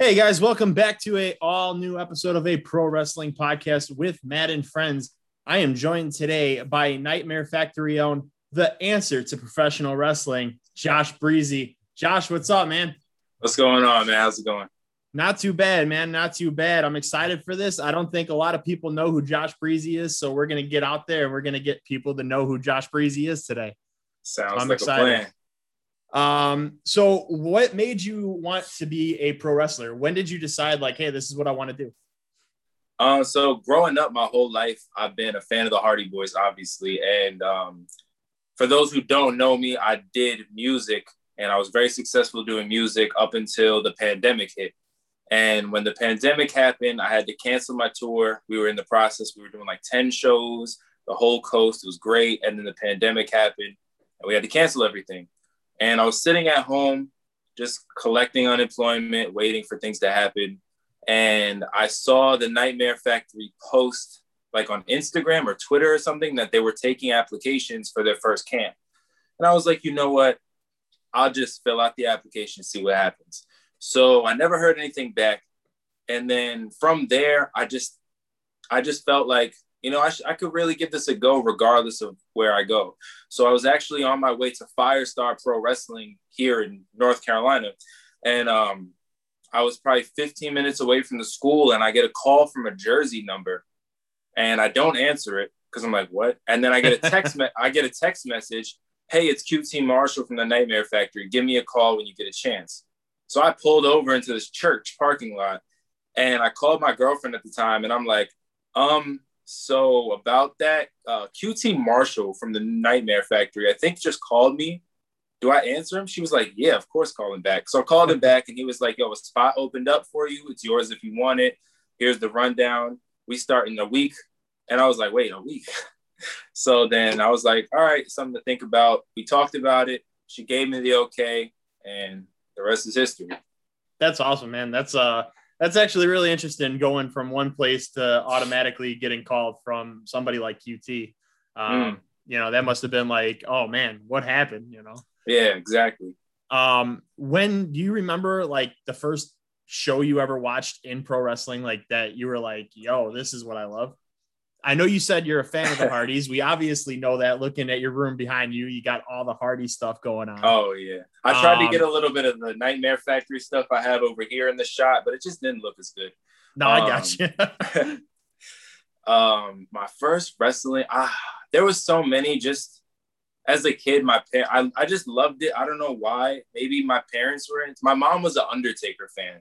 Hey guys, welcome back to a all new episode of a pro wrestling podcast with Matt and friends. I am joined today by Nightmare Factory own the answer to professional wrestling, Josh Breezzyy. Josh, what's up, man? What's going on, man? How's it going? Not too bad, man. Not too bad. I'm excited for this. I don't think a lot of people know who Josh Breezzyy is, so we're gonna get out there and we're gonna get people to know who Josh Breezzyy is today. Sounds I'm like excited. a plan. Um, so what made you want to be a pro wrestler? When did you decide like, hey, this is what I want to do? Uh, so growing up my whole life, I've been a fan of the Hardy Boyz, obviously. And um, for those who don't know me, I did music and I was very successful doing music up until the pandemic hit. And when the pandemic happened, I had to cancel my tour. We were in the process, we were doing like 10 shows, the whole coast. It was great. And then the pandemic happened and we had to cancel everything. And I was sitting at home, just collecting unemployment, waiting for things to happen. And I saw the Nightmare Factory post, like on Instagram or Twitter or something, that they were taking applications for their first camp. And I was like, you know what? I'll just fill out the application, see what happens. So I never heard anything back. And then from there, I just, I just felt like you know, I, sh- I could really give this a go regardless of where I go. So I was actually on my way to Firestar Pro Wrestling here in North Carolina. And um, I was probably 15 minutes away from the school and I get a call from a Jersey number and I don't answer it because I'm like, what? And then I get a text, me- I get a text message. Hey, it's QT Marshall from the Nightmare Factory. Give me a call when you get a chance. So I pulled over into this church parking lot and I called my girlfriend at the time and I'm like, um, so about that, uh, QT Marshall from the Nightmare Factory, I think just called me. Do I answer him? She was like, "Yeah, of course, call him back." So I called him back, and he was like, "Yo, a spot opened up for you. It's yours if you want it. Here's the rundown. We start in a week." And I was like, "Wait, a week?" so then I was like, "All right, something to think about." We talked about it. She gave me the okay, and the rest is history. That's awesome, man. That's uh that's actually really interesting going from one place to automatically getting called from somebody like QT. Um, mm. You know, that must have been like, oh man, what happened? You know? Yeah, exactly. Um, when do you remember like the first show you ever watched in pro wrestling, like that you were like, yo, this is what I love? I know you said you're a fan of the Hardys. We obviously know that looking at your room behind you, you got all the Hardy stuff going on. Oh yeah. I tried um, to get a little bit of the Nightmare Factory stuff I have over here in the shot, but it just didn't look as good. No, um, I got you. um, my first wrestling, ah, there was so many. Just as a kid, my parents, I, I just loved it. I don't know why. Maybe my parents were. My mom was an Undertaker fan,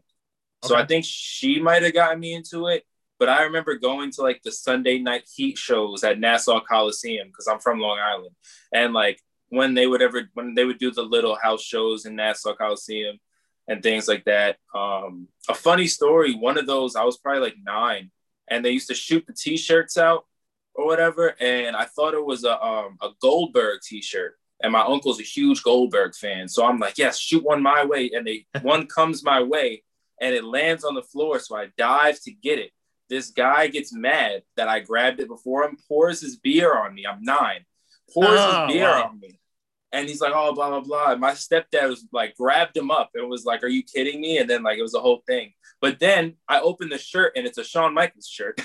so I think she might have gotten me into it. But I remember going to like the Sunday night heat shows at Nassau Coliseum because I'm from Long Island. And like when they would ever, when they would do the little house shows in Nassau Coliseum and things like that. Um, a funny story, one of those, I was probably like nine and they used to shoot the t-shirts out or whatever. And I thought it was a, um, a Goldberg t-shirt and my uncle's a huge Goldberg fan. So I'm like, yes, shoot one my way. And they, one comes my way and it lands on the floor. So I dive to get it this guy gets mad that I grabbed it before him, pours his beer on me. I'm nine, pours oh, his beer wow. on me. And he's like, oh, blah, blah, blah. And my stepdad was like, grabbed him up and was like, are you kidding me? And then, like, it was a whole thing. But then I opened the shirt and it's a Shawn Michaels shirt.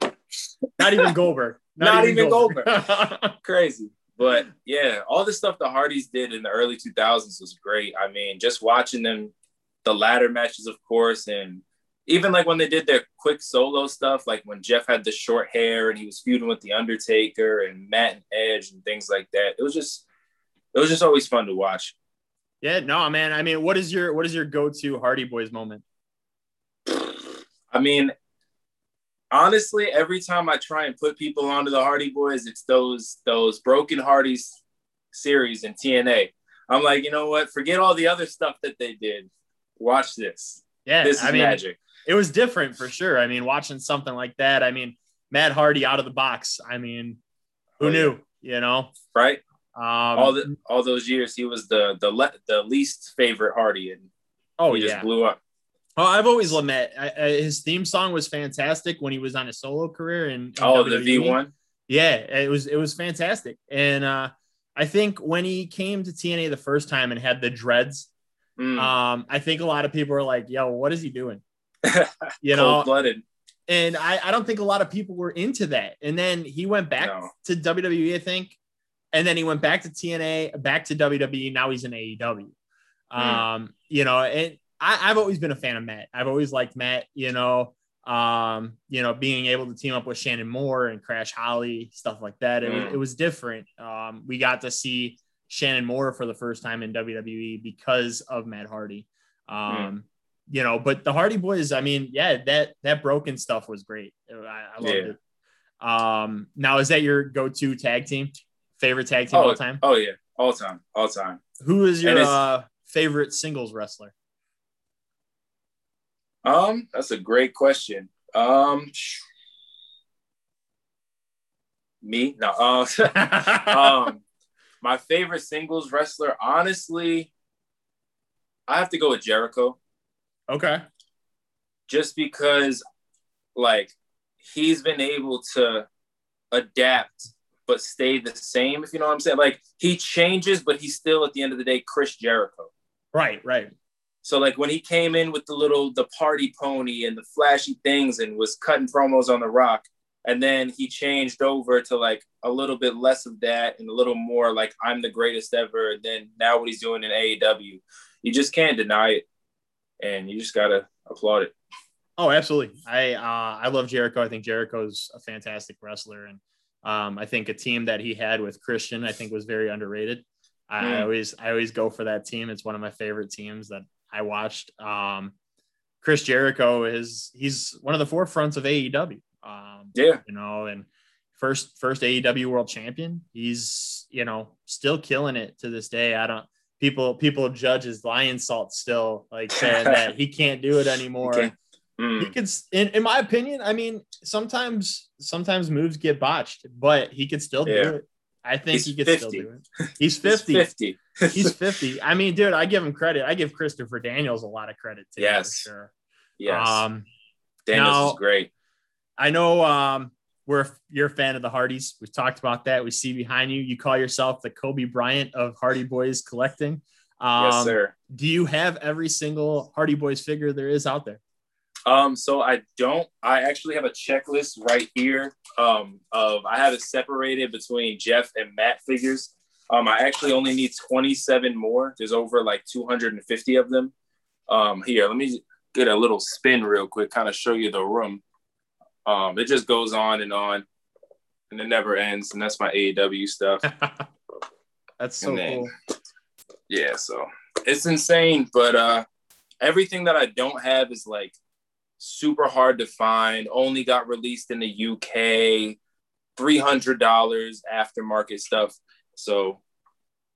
Not even Goldberg. Not, Not even, even Goldberg. Goldberg. Crazy. But yeah, all the stuff the Hardys did in the early 2000s was great. I mean, just watching them, the ladder matches, of course, and even like when they did their quick solo stuff, like when Jeff had the short hair and he was feuding with the Undertaker and Matt and Edge and things like that. It was just it was just always fun to watch. Yeah, no, man. I mean, what is your what is your go-to Hardy Boyz moment? I mean, honestly, every time I try and put people onto the Hardy Boyz, it's those those Broken Hardys series in TNA. I'm like, you know what? Forget all the other stuff that they did. Watch this. Yeah, this is I mean, magic it was different for sure. I mean, watching something like that, I mean, Matt Hardy out of the box. I mean, who oh, knew? You know, right? Um, all the all those years, he was the the le- the least favorite Hardy, and oh, he yeah. just blew up. Oh, I've always loved Matt. I, I, his theme song was fantastic when he was on his solo career. And oh, WWE. the V one. Yeah, it was it was fantastic, and uh, I think when he came to TNA the first time and had the dreads, Mm. Um, I think a lot of people are like, "Yo, what is he doing?" You know, Cold-blooded. and I, I don't think a lot of people were into that. And then he went back No. to WWE, I think, and then he went back to TNA, back to WWE. Now he's in AEW. Hmm. Um, you know, and I, I've always been a fan of Matt. I've always liked Matt. You know, um, you know, being able to team up with Shannon Moore and Crash Holly, stuff like that. It, was, Mm. it was different. Um, we got to see Shannon Moore for the first time in WWE because of Matt Hardy. Um, Mm. You know, but the Hardy Boyz, I mean, yeah, that that broken stuff was great. I, I loved Yeah. it. Um, now is that your go-to tag team? Favorite tag team Oh, all time? Oh yeah, all time, all time. Who is your uh, favorite singles wrestler? Um, that's a great question. Um, me? No. Uh, um, my favorite singles wrestler, honestly, I have to go with Jericho, okay. just because, like, he's been able to adapt but stay the same. If you know what I'm saying, like he changes, but he's still at the end of the day Chris Jericho. Right, right. So like when he came in with the little the party pony and the flashy things and was cutting promos on the rock, and then he changed over to like a little bit less of that and a little more like I'm the greatest ever. And then now what he's doing in AEW, you just can't deny it, and you just gotta applaud it. Oh, absolutely. I uh, I love Jericho. I think Jericho's a fantastic wrestler, and um, I think a team that he had with Christian, I think, was very underrated. I, I Mm. always I always go for that team. It's one of my favorite teams that I watched. Um, Chris Jericho is he's one of the forefronts of AEW. Um, Yeah, you know, and first first AEW world champion. He's you know still killing it to this day. I don't people people judge his Lionsault still like saying that he can't do it anymore. can't. Mm, He could, in, in my opinion, I mean, sometimes sometimes moves get botched, but he could still Yeah. do it. I think He's he could 50. still do it. He's he's 50. 50. He's 50. I mean, dude, I give him credit. I give Christopher Daniels a lot of credit too. Yes. For sure. yes, Um, Daniels now- is great. I know um, we're you're a fan of the Hardys. We've talked about that. We see behind you. You call yourself the Kobe Bryant of Hardy Boyz collecting. Um, yes, sir. Do you have every single Hardy Boyz figure there is out there? Um, so I don't. I actually have a checklist right here. Um, of I have it separated between Jeff and Matt figures. Um, I actually only need 27 more. There's over like 250 of them. Um, here, let me get a little spin real quick, kind of show you the room. Um, it just goes on and on, and it never ends. And that's my AEW stuff. That's so then- cool. yeah so it's insane but uh everything that i don't have is like super hard to find only got released in the uk $300 aftermarket stuff so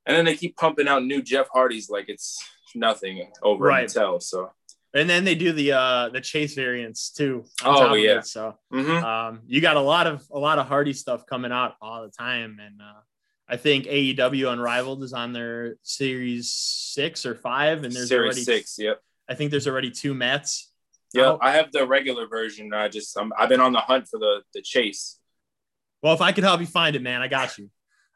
and then they keep pumping out new jeff hardys like it's nothing over right. Mattel, so And then they do the uh the chase variants too. Oh, yeah. it. So mhm. um you got a lot of a lot of Hardy stuff coming out all the time. And uh I think AEW Unrivaled is on their series six or five, and there's series already six yep I think there's already two Mets. Yep, out. I have the regular version. I just I'm, I've been on the hunt for the the chase. Well, if I could help you find it, man, I got you.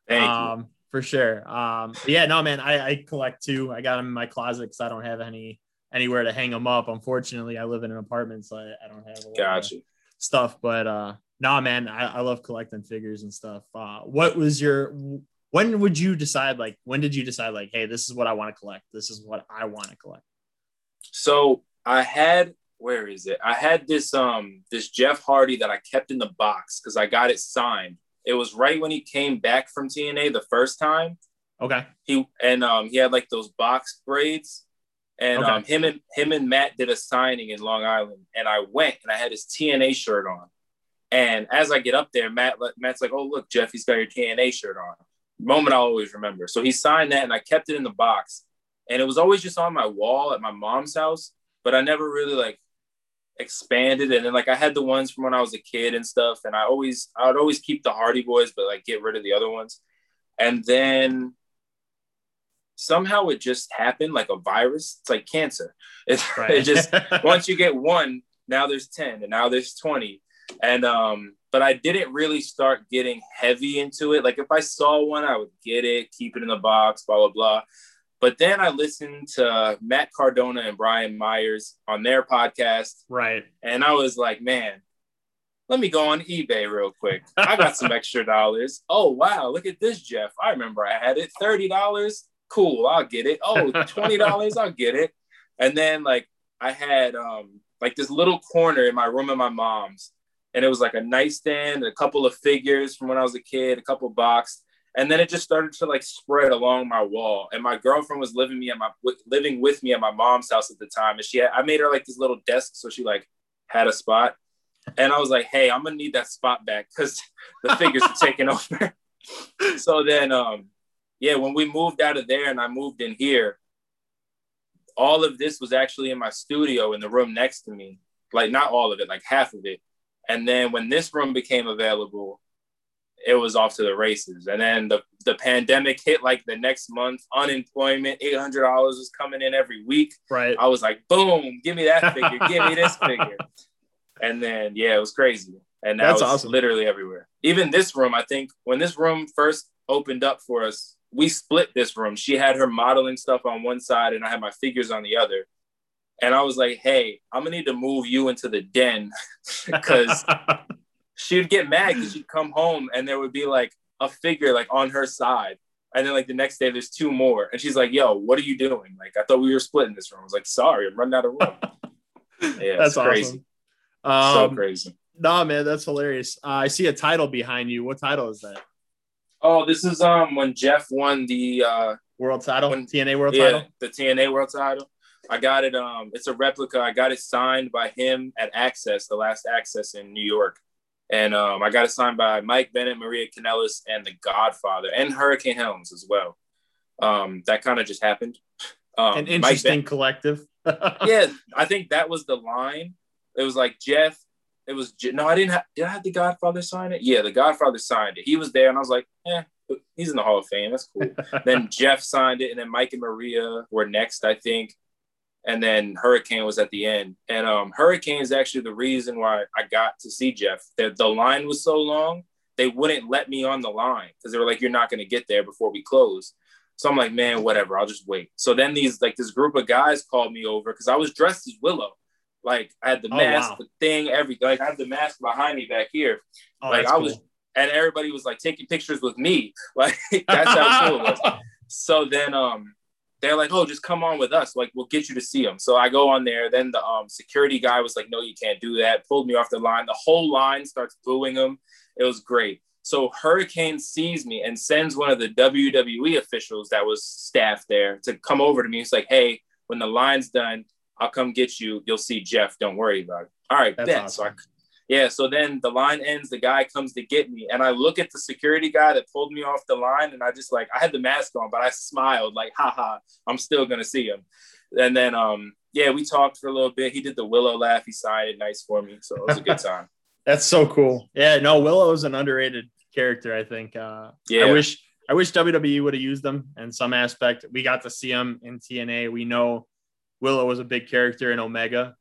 Thank you. um, For sure. Um, yeah, no, man, I, I collect two. I got them in my closet because I don't have any anywhere to hang them up. Unfortunately, I live in an apartment, so I, I don't have a lot of Gotcha. stuff. But uh, no, man, I, I love collecting figures and stuff. Uh, what was your? When would you decide? Like, when did you decide? Like, hey, this is what I want to collect. This is what I want to collect. So I had where is it? I had this um this Jeff Hardy that I kept in the box because I got it signed. It was right when he came back from TNA the first time. Okay. He and um he had like those box braids. And Okay. um him and him and Matt did a signing in Long Island. And I went and I had his TNA shirt on. And as I get up there, Matt Matt's like, Oh look, Jeff, he's got your TNA shirt on. Moment I'll always remember. So he signed that and I kept it in the box. And it was always just on my wall at my mom's house, but I never really like expanded and then like I had the ones from when I was a kid and stuff and I always I would always keep the Hardy Boyz but like get rid of the other ones and then somehow it just happened like a virus it's like cancer it, it just once you get one now there's 10 and now there's 20 and um but I didn't really start getting heavy into it like if I saw one I would get it keep it in the box blah blah blah But then I listened to Matt Cardona and Brian Myers on their podcast. Right. And I was like, man, let me go on eBay real quick. I got some extra dollars. Oh, wow. Look at this, Jeff. I remember I had it $30. Cool. I'll get it. Oh, $20. I'll get it. And then, like, I had um, like this little corner in my room at my mom's. And it was like a nightstand, a couple of figures from when I was a kid, a couple boxes and then it just started to like spread along my wall and my girlfriend was living me at my living with me at my mom's house at the time and she had, i made her like this little desk so she like had a spot and i was like hey i'm gonna need that spot back because the figures are taking over so then um yeah when we moved out of there and i moved in here all of this was actually in my studio in the room next to me like not all of it like half of it and then when this room became available it was off to the races. And then the, the pandemic hit like the next month, unemployment, $800 was coming in every week. Right. I was like, boom, give me that figure, give me this figure. And then, yeah, it was crazy. And that That's was awesome. literally everywhere. Even this room, I think when this room first opened up for us, we split this room. She had her modeling stuff on one side and I had my figures on the other. And I was like, hey, I'm gonna need to move you into the den because she would get mad because she'd come home and there would be like a figure like on her side. And then like the next day there's two more. And she's like, yo, what are you doing? Like I thought we were splitting this room. I was like, sorry, I'm running out of room. yeah, that's crazy. Um, so crazy. Nah, man, that's hilarious. Uh, I see a title behind you. What title is that? Oh, this is um when Jeff won the uh world title, when, TNA world yeah, title. The TNA world title. I got it. Um, it's a replica. I got it signed by him at Access, the last Access in New York. And um, I got it signed by Mike Bennett, Maria Kanellis, and The Godfather, and Hurricane Helms as well. Um, that kind of just happened. Um, An interesting collective. yeah, I think that was the line. It was like Jeff. It was no, I didn't have. Did I have The Godfather sign it? Yeah, The Godfather signed it. He was there, and I was like, eh, he's in the Hall of Fame. That's cool. then Jeff signed it, and then Mike and Maria were next, I think and then Hurricane was at the end. And um, Hurricane is actually the reason why I got to see Jeff. The, the line was so long, they wouldn't let me on the line because they were like, "You're not going to get there before we close." So I'm like, "Man, whatever. I'll just wait." So then these like this group of guys called me over because I was dressed as Willow. Like I had the oh, mask, wow. the thing, everything. Like I had the mask behind me back here. Oh, like I cool. was, and everybody was like taking pictures with me. Like that's how cool it was. So then, um, they're like, oh, just come on with us. Like, we'll get you to see them. So I go on there. Then the um, security guy was like, no, you can't do that. Pulled me off the line. The whole line starts booing him. It was great. So Hurricane sees me and sends one of the WWE officials that was staffed there to come over to me. He's like, hey, when the line's done, I'll come get you. You'll see Jeff. Don't worry about it. All right, That's awesome. So I yeah, so then the line ends, the guy comes to get me, and I look at the security guy that pulled me off the line, and I just like I had the mask on, but I smiled like, haha, I'm still gonna see him. And then um, yeah, we talked for a little bit. He did the Willow laugh, he signed it nice for me. So it was a good time. That's so cool. Yeah, no, Willow is an underrated character, I think. Uh yeah. I wish I wish WWE would have used them in some aspect. We got to see him in TNA. We know Willow was a big character in Omega.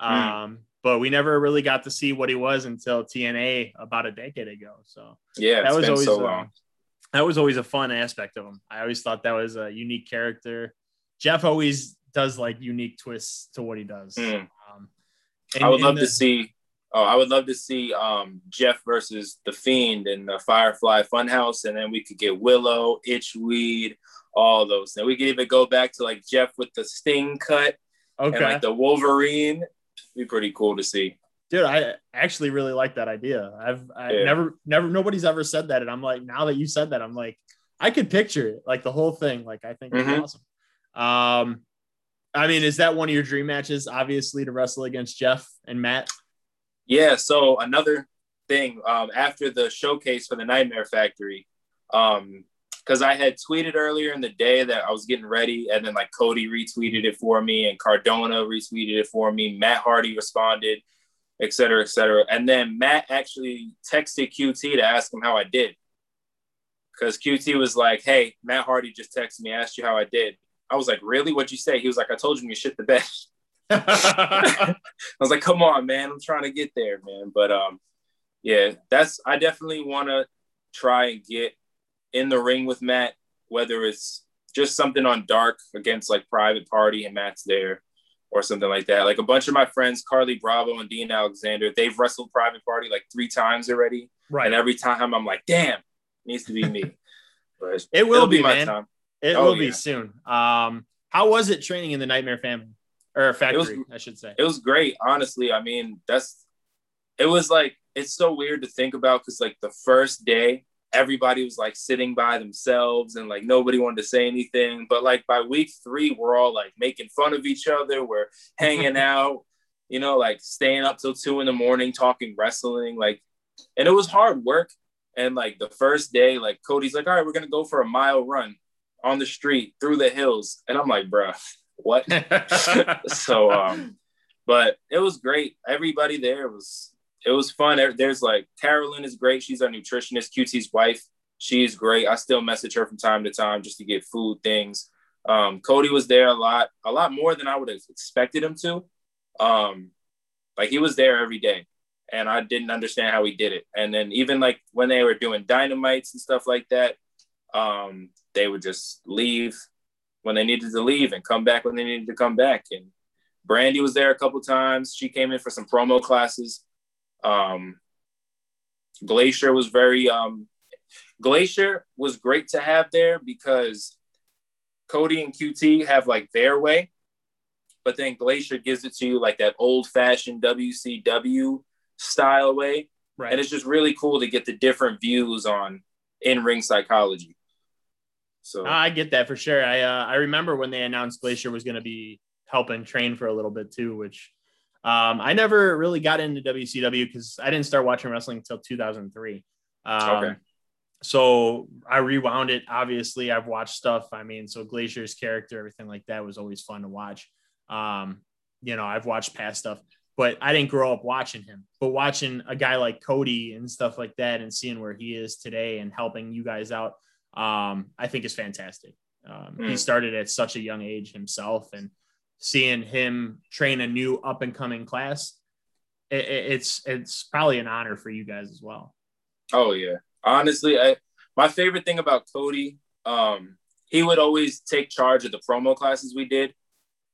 Mm. Um, but we never really got to see what he was until TNA about a decade ago. So yeah, that was always so long. that was always a fun aspect of him. I always thought that was a unique character. Jeff always does like unique twists to what he does. Mm. Um, I would love the, to see. Oh, I would love to see um, Jeff versus the Fiend in the Firefly Funhouse, and then we could get Willow, Itchweed, all those. And we could even go back to like Jeff with the Sting cut, okay, and like the Wolverine, be pretty cool to see. Dude, I actually really like that idea. I've I yeah. never never nobody's ever said that, and I'm like, now that you said that, I'm like, I could picture it, like the whole thing. Like I think mm-hmm. it's awesome. Um, I mean, is that one of your dream matches? Obviously, to wrestle against Jeff and Matt. Yeah. So another thing um, after the showcase for the Nightmare Factory, um, because I had tweeted earlier in the day that I was getting ready, and then like Cody retweeted it for me, and Cardona retweeted it for me. Matt Hardy responded, et cetera, et cetera. And then Matt actually texted QT to ask him how I did, because QT was like, "Hey, Matt Hardy just texted me, asked you how I did." I was like, "Really? What'd you say?" He was like, "I told you you shit the bed." I was like, "Come on, man, I'm trying to get there, man." But um, yeah, that's I definitely want to try and get in the ring with Matt, whether it's just something on dark against like private party and Matt's there or something like that. Like a bunch of my friends, Carlie Bravo and Dean Alexander, they've wrestled private party like three times already. Right. And every time I'm like, damn, needs to be me. But it will be, man. Time. It oh, will yeah. be soon. Um, how was it training in the Nightmare Family or Factory? Was, I should say it was great. Honestly, I mean, that's it was like it's so weird to think about because like the first day everybody was like sitting by themselves and like nobody wanted to say anything. But like by week three, we're all like making fun of each other. We're hanging out, you know, like staying up till two in the morning talking wrestling. Like, and it was hard work. And like the first day, like Cody's like, all right, we're gonna go for a mile run on the street through the hills. And I'm like, bruh, what? so um, but it was great. Everybody there was it was fun. There's like Carolyn is great. She's our nutritionist, QT's wife. She's great. I still message her from time to time just to get food things. Um, Cody was there a lot, a lot more than I would have expected him to. Um, like he was there every day, and I didn't understand how he did it. And then even like when they were doing dynamites and stuff like that, um, they would just leave when they needed to leave and come back when they needed to come back. And Brandi was there a couple times. She came in for some promo classes. Um, Glacier was very um, Glacier was great to have there because Cody and QT have like their way, but then Glacier gives it to you like that old fashioned WCW style way. Right. And it's just really cool to get the different views on in ring psychology. So I get that for sure. I uh, I remember when they announced Glacier was going to be helping train for a little bit too, which um, I never really got into WCW because I didn't start watching wrestling until 2003. Um, okay. So I rewound it. Obviously, I've watched stuff. I mean, so Glacier's character, everything like that was always fun to watch. Um, you know, I've watched past stuff, but I didn't grow up watching him. But watching a guy like Cody and stuff like that and seeing where he is today and helping you guys out, um, I think is fantastic. Um, mm. He hmm. started at such a young age himself, and seeing him train a new up and coming class, it, it's it's probably an honor for you guys as well. Oh yeah, honestly, I my favorite thing about Cody, um, he would always take charge of the promo classes we did,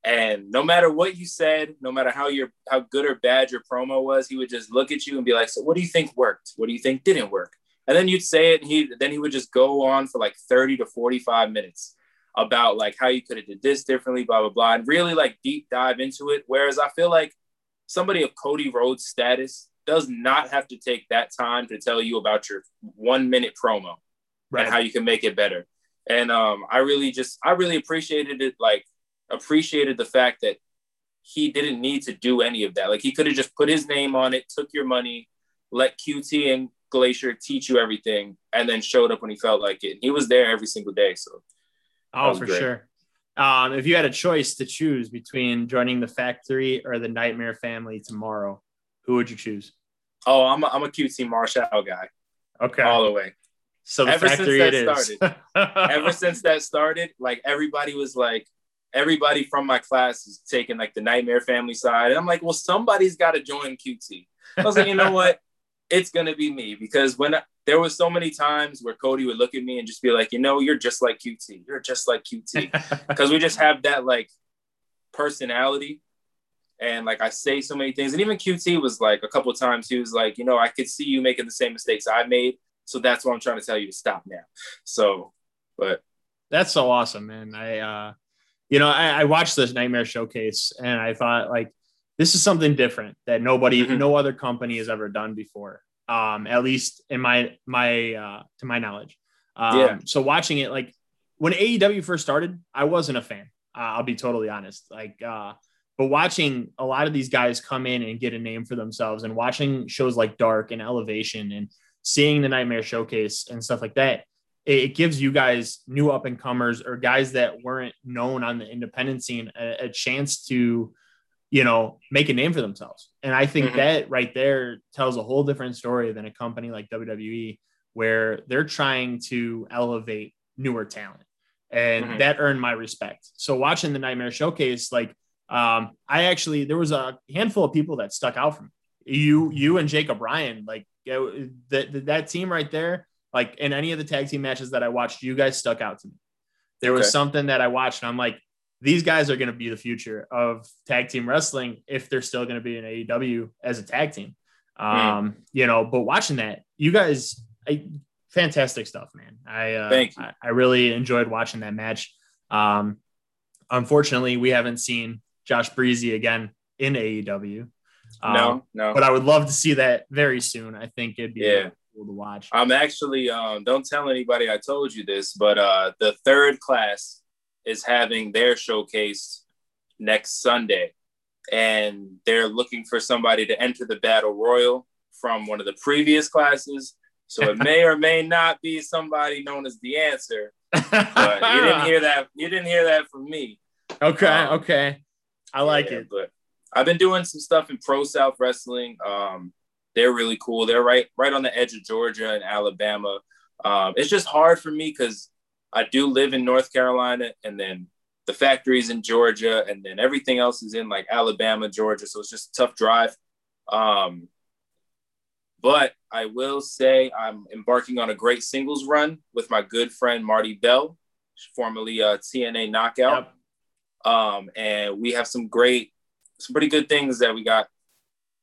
and no matter what you said, no matter how your how good or bad your promo was, he would just look at you and be like, "So what do you think worked? What do you think didn't work?" And then you'd say it, and he then he would just go on for like thirty to forty five minutes about like how you could have did this differently, blah blah blah, and really like deep dive into it. Whereas I feel like somebody of Cody Rhodes' status does not have to take that time to tell you about your one minute promo right. and how you can make it better. And um, I really just I really appreciated it, like appreciated the fact that he didn't need to do any of that. Like he could have just put his name on it, took your money, let QT and Glacier teach you everything, and then showed up when he felt like it. And he was there every single day. So Oh, for great. sure. Um, if you had a choice to choose between joining the factory or the Nightmare Family tomorrow, who would you choose? Oh, I'm a, I'm a QT Marshall guy. Okay, all the way. So ever since that started, ever since that started, like everybody was like, everybody from my class is taking like the Nightmare Family side, and I'm like, well, somebody's got to join QT. I was like, you know what? It's gonna be me because when there was so many times where Cody would look at me and just be like, you know, you're just like QT. You're just like QT. Because we just have that like personality. And like I say so many things. And even QT was like a couple times, he was like, you know, I could see you making the same mistakes I made. So that's why I'm trying to tell you to stop now. So, but that's so awesome, man. I uh you know, I, I watched this nightmare showcase and I thought like this is something different that nobody, mm-hmm. no other company has ever done before um, at least in my my uh, to my knowledge. Um, yeah. So watching it, like when AEW first started, I wasn't a fan. Uh, I'll be totally honest. Like, uh, but watching a lot of these guys come in and get a name for themselves, and watching shows like Dark and Elevation, and seeing the Nightmare Showcase and stuff like that, it, it gives you guys new up and comers or guys that weren't known on the independent scene a, a chance to you know, make a name for themselves. And I think mm-hmm. that right there tells a whole different story than a company like WWE, where they're trying to elevate newer talent. And mm-hmm. that earned my respect. So watching the Nightmare Showcase, like um, I actually there was a handful of people that stuck out from me. you, you and Jacob Ryan, like that that team right there, like in any of the tag team matches that I watched, you guys stuck out to me. there was something that I watched and I'm like, these guys are going to be the future of tag team wrestling if they're still going to be in AEW as a tag team. Um, you know, but watching that, you guys, I, fantastic stuff, man. I, uh. I, I really enjoyed watching that match. Um, unfortunately, we haven't seen Josh Breezzyy again in AEW. Um, no, no. but I would love to see that very soon. I think it'd be Yeah. cool to watch. I'm actually um, don't tell anybody I told you this, but uh, the third class is having their showcase next Sunday, and they're looking for somebody to enter the battle royal from one of the previous classes. So it may or may not be somebody known as the answer, but you didn't hear that. You didn't hear that from me. okay, um, okay. I like Yeah, it. But I've been doing some stuff in Pro South Wrestling. Um, they're really cool. They're right right on the edge of Georgia and Alabama. Um, it's just hard for me because I do live in North Carolina, and then the factory's in Georgia, and then everything else is in like Alabama, Georgia. So it's just a tough drive. Um, but I will say I'm embarking on a great singles run with my good friend Marti Belle, formerly uh, TNA Knockout Yep. um, and we have some great, some pretty good things that we got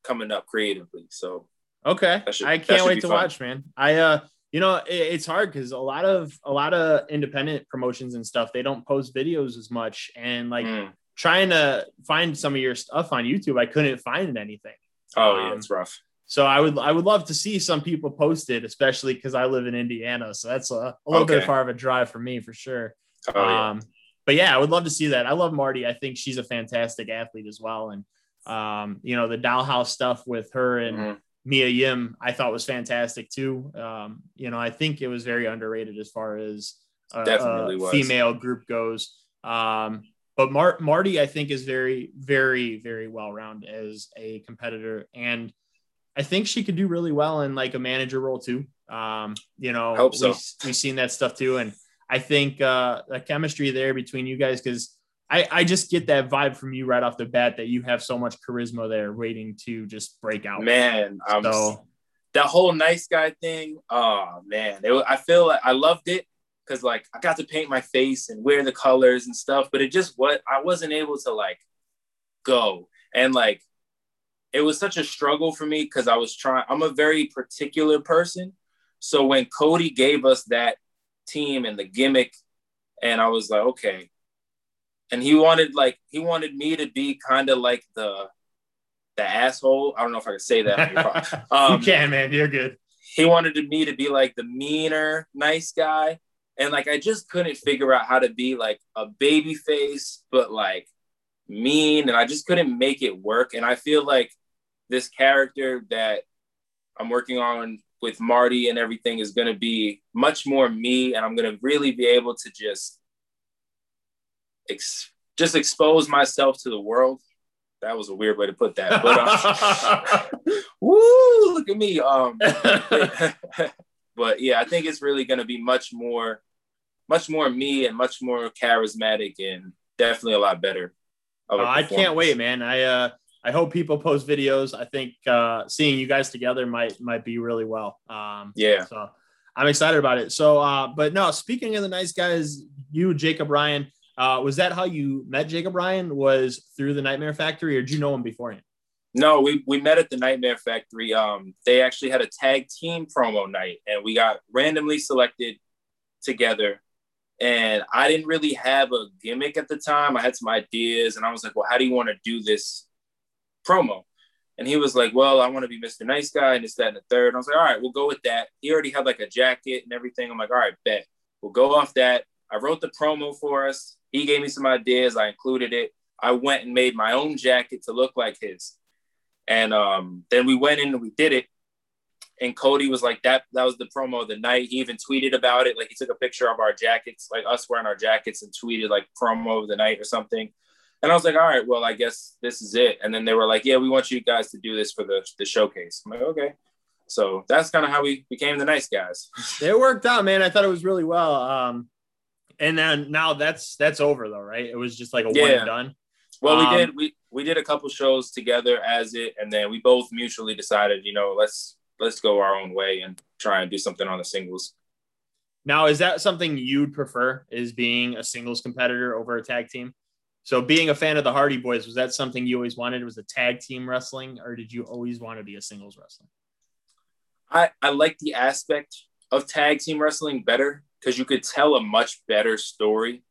coming up creatively. So Okay, should- I can't wait to fun. watch, man. I uh, you know, it, it's hard because a lot of a lot of independent promotions and stuff they don't post videos as much, and like mm. trying to find some of your stuff on YouTube, I couldn't find anything. oh yeah, um, it's rough. So I would I would love to see some people post it, especially because I live in Indiana, so that's a, a little bit far of a drive for me for sure. Oh yeah. Um, but yeah, I would love to see that. I love Marti. I think she's a fantastic athlete as well. And um, you know, the dollhouse stuff with her and Mhm. Mia Yim, I thought was fantastic too. Um, you know, I think it was very underrated as far as a, Definitely a female group goes. Um, but Mar- Marti, I think, is very, very, very well rounded as a competitor, and I think she could do really well in like a manager role too. Um, you know, so. we, we've seen that stuff too, and I think uh, the chemistry there between you guys because. I, I just get that vibe from you right off the bat that you have so much charisma there waiting to just break out. Man, I'm So that whole nice guy thing. Oh man, it, I feel like I loved it because like I got to paint my face and wear the colors and stuff, but it just what I wasn't able to like go and like it was such a struggle for me because I was trying. I'm a very particular person, so when Cody gave us that team and the gimmick, and I was like, okay, and he wanted like he wanted me to be kind of like the the asshole. I don't know if I can say that. on your Um, you can, man. You're good. he wanted me to be like the meaner, nice guy. And like I just couldn't figure out how to be like a baby face, but like mean. And I just couldn't make it work. And I feel like this character that I'm working on with Marti and everything is gonna be much more me. And I'm gonna really be able to just ex- just expose myself to the world. That was a weird way to put that. But uh, woo, look at me. Um but yeah, I think it's really going to be much more, much more me and much more charismatic and definitely a lot better. a Uh, I can't wait, man. I uh, I hope people post videos. I think uh, seeing you guys together might might be really well. Um, Yeah. So I'm excited about it. So, uh, but no, speaking of the nice guys, you Jacob Ryan, uh, was that how you met Jacob Ryan? Was through the Nightmare Factory, or did you know him beforehand? No, we we met at the Nightmare Factory. Um, they actually had a tag team promo night, and we got randomly selected together. And I didn't really have a gimmick at the time. I had some ideas, and I was like, "Well, how do you want to do this promo?" And he was like, "Well, I want to be Mr. Nice Guy, and this, that, and the third. And I was like, "All right, we'll go with that." He already had like a jacket and everything. I'm like, "All right, bet. We'll go off that." I wrote the promo for us. He gave me some ideas. I included it. I went and made my own jacket to look like his. And um, then we went in and we did it. And Cody was like, that that was the promo of the night. He even tweeted about it. Like he took a picture of our jackets, like us wearing our jackets and tweeted like promo of the night or something. And I was like, all right, well, I guess this is it. And then they were like, yeah, we want you guys to do this for the, the showcase. I'm like, okay. So that's kind of how we became the nice guys. It worked out, man. I thought it was really well. Um, and then now that's that's over though, right? It was just like a one and done. Well, Um, we did we we did a couple shows together as it, and then we both mutually decided, you know, let's let's go our own way and try and do something on the singles. Now, is that something you'd prefer? Is being a singles competitor over a tag team? So, being a fan of the Hardy Boyz, was that something you always wanted? Was a tag team wrestling, or did you always want to be a singles wrestling? I I like the aspect of tag team wrestling better because you could tell a much better story.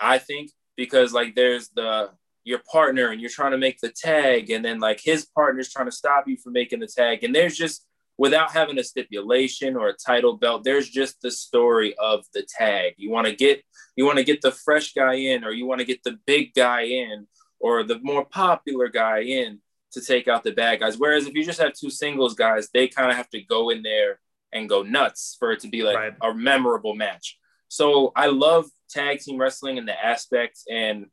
I think because like there's the your partner and you're trying to make the tag and then like his partner's trying to stop you from making the tag and there's just without having a stipulation or a title belt there's just the story of the tag you want to get you want to get the fresh guy in or you want to get the big guy in or the more popular guy in to take out the bad guys whereas if you just have two singles guys they kind of have to go in there and go nuts for it to be like right. a memorable match so i love tag team wrestling and the aspects and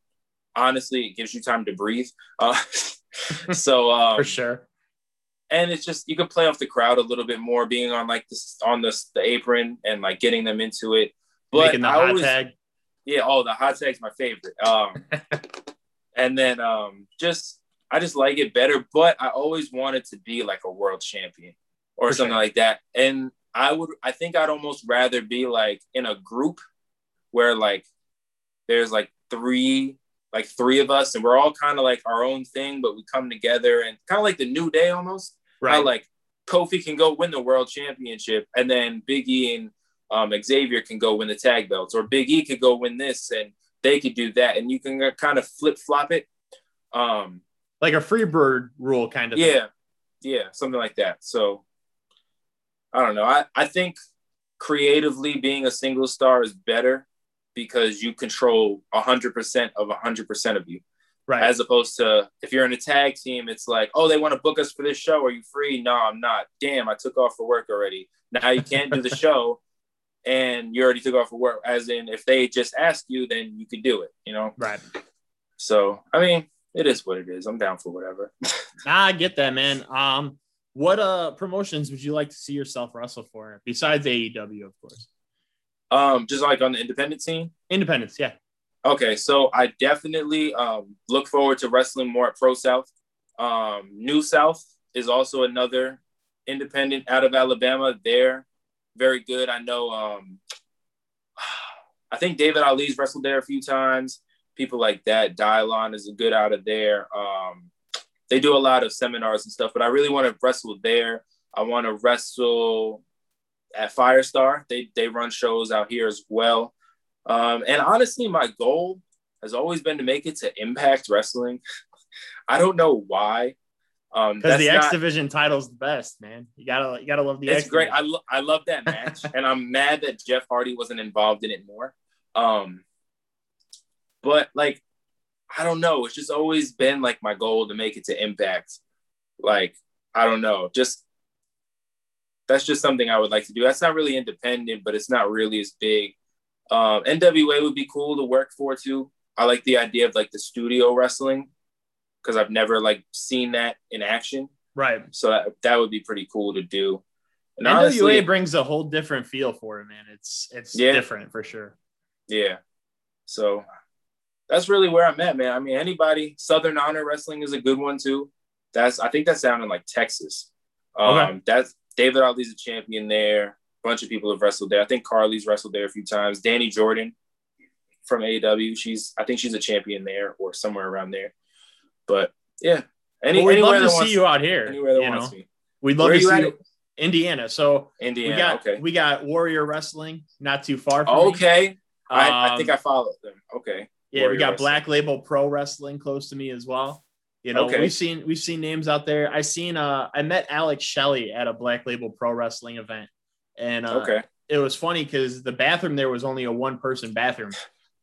honestly it gives you time to breathe uh, so um, for sure and it's just you can play off the crowd a little bit more, being on like this on this the apron and like getting them into it. But Making the I hot always, tag. Yeah, oh, the hot tag's my favorite. Um, and then um, just I just like it better. But I always wanted to be like a world champion or For something sure. like that. And I would, I think I'd almost rather be like in a group where like there's like three like three of us and we're all kind of like our own thing but we come together and kind of like the new day almost Right. How like Kofi can go win the world championship, and then Big E and um, Xavier can go win the tag belts, or Big E could go win this, and they could do that, and you can kind of flip flop it. Um, like a free bird rule, kind of. Yeah, thing. yeah, something like that. So I don't know. I I think creatively being a single star is better because you control 100% of 100% of you. Right. As opposed to if you're in a tag team, it's like, oh, they want to book us for this show. Are you free? No, I'm not. Damn, I took off for work already. Now you can't do the show and you already took off for work. As in, if they just ask you, then you can do it, you know? Right. So, I mean, it is what it is. I'm down for whatever. nah, I get that, man. Um, what uh promotions would you like to see yourself wrestle for besides AEW, of course? Um, just like on the independent scene. Independence, yeah. Okay, so I definitely um, look forward to wrestling more at Pro South. Um, New South is also another independent out of Alabama. They're very good. I know. Um, I think David Ali's wrestled there a few times. People like that. Dylon is a good out of there. Um, they do a lot of seminars and stuff, but I really want to wrestle there. I want to wrestle at Firestar. They they run shows out here as well. Um, and honestly, my goal has always been to make it to Impact Wrestling. I don't know why. Um, because the X not, Division title's the best, man. You gotta you gotta love the. It's X great. I, lo- I love that match, and I'm mad that Jeff Hardy wasn't involved in it more. Um, but like, I don't know. It's just always been like my goal to make it to Impact. Like, I don't know. Just that's just something I would like to do. That's not really independent, but it's not really as big um, NWA would be cool to work for too. I like the idea of like the studio wrestling because I've never like seen that in action. Right. So that, that would be pretty cool to do. And NWA honestly, brings a whole different feel for it, man. It's it's yeah. different for sure. Yeah. So that's really where I'm at, man. I mean, anybody Southern Honor Wrestling is a good one too. That's I think that's down in like Texas. Um, okay. that's David Ali's a champion there A bunch of people have wrestled there. I think Carlie's wrestled there a few times. Danny Jordan from AEW, she's I think she's a champion there or somewhere around there. But yeah, any, well, we'd love to see you out here. Anywhere that wants know? me. We'd love Where to see you. Indiana. So Indiana. We got okay. we got Warrior Wrestling, not too far from. Okay, um, I, I, think I followed them. Okay. Yeah, we got Wrestling. Black Label Pro Wrestling close to me as well. You know, okay. we've seen we've seen names out there. I seen uh I met Alex Shelley at a Black Label Pro Wrestling event and uh, okay. it was funny because the bathroom there was only a one person bathroom.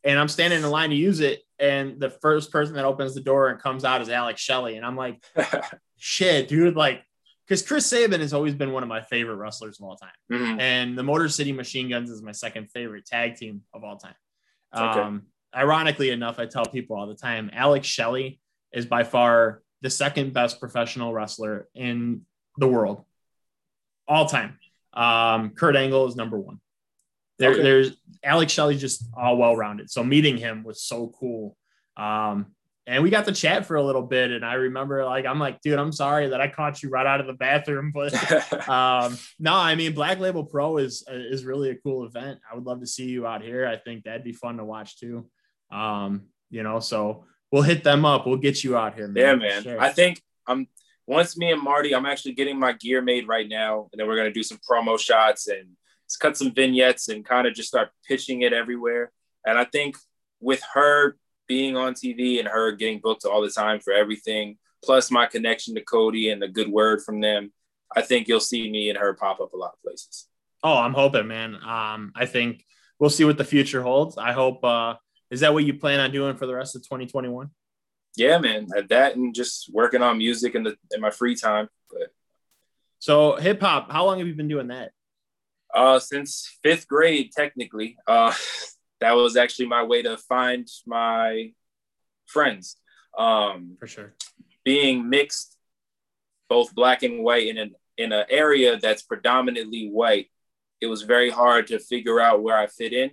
And I'm standing in line to use it. And the first person that opens the door and comes out is Alex Shelley. And I'm like, shit, dude. Like, because Chris Sabin has always been one of my favorite wrestlers of all time. Mm-hmm. And the Motor City Machine Guns is my second favorite tag team of all time. Okay. Ironically enough, I tell people all the time Alex Shelley is by far the second best professional wrestler in the world, all time. Um, Kurt Angle is number one. There, okay. There's Alex Shelley just all well rounded. So meeting him was so cool. Um, and we got to chat for a little bit. And I remember, like, I'm like, dude, I'm sorry that I caught you right out of the bathroom, but um, no, I mean, Black Label Pro is is really a cool event. I would love to see you out here. I think that'd be fun to watch too. Um, you know, so we'll hit them up. We'll get you out here, man. Yeah, man. Sure. I think I'm once me and Marti, I'm actually getting my gear made right now, and then we're gonna do some promo shots and cut some vignettes and kind of just start pitching it everywhere. And I think with her being on TV and her getting booked all the time for everything, plus my connection to Cody and the good word from them, I think you'll see me and her pop up a lot of places. Oh, I'm hoping, man. Um, I think we'll see what the future holds. I hope. Uh, is that what you plan on doing for the rest of 2021? Yeah, man. At that and just working on music in the in my free time. But so hip hop, how long have you been doing that? Uh, since fifth grade, technically. Uh, that was actually my way to find my friends. Um, For sure. Being mixed, both black and white, in an in an area that's predominantly white, it was very hard to figure out where I fit in.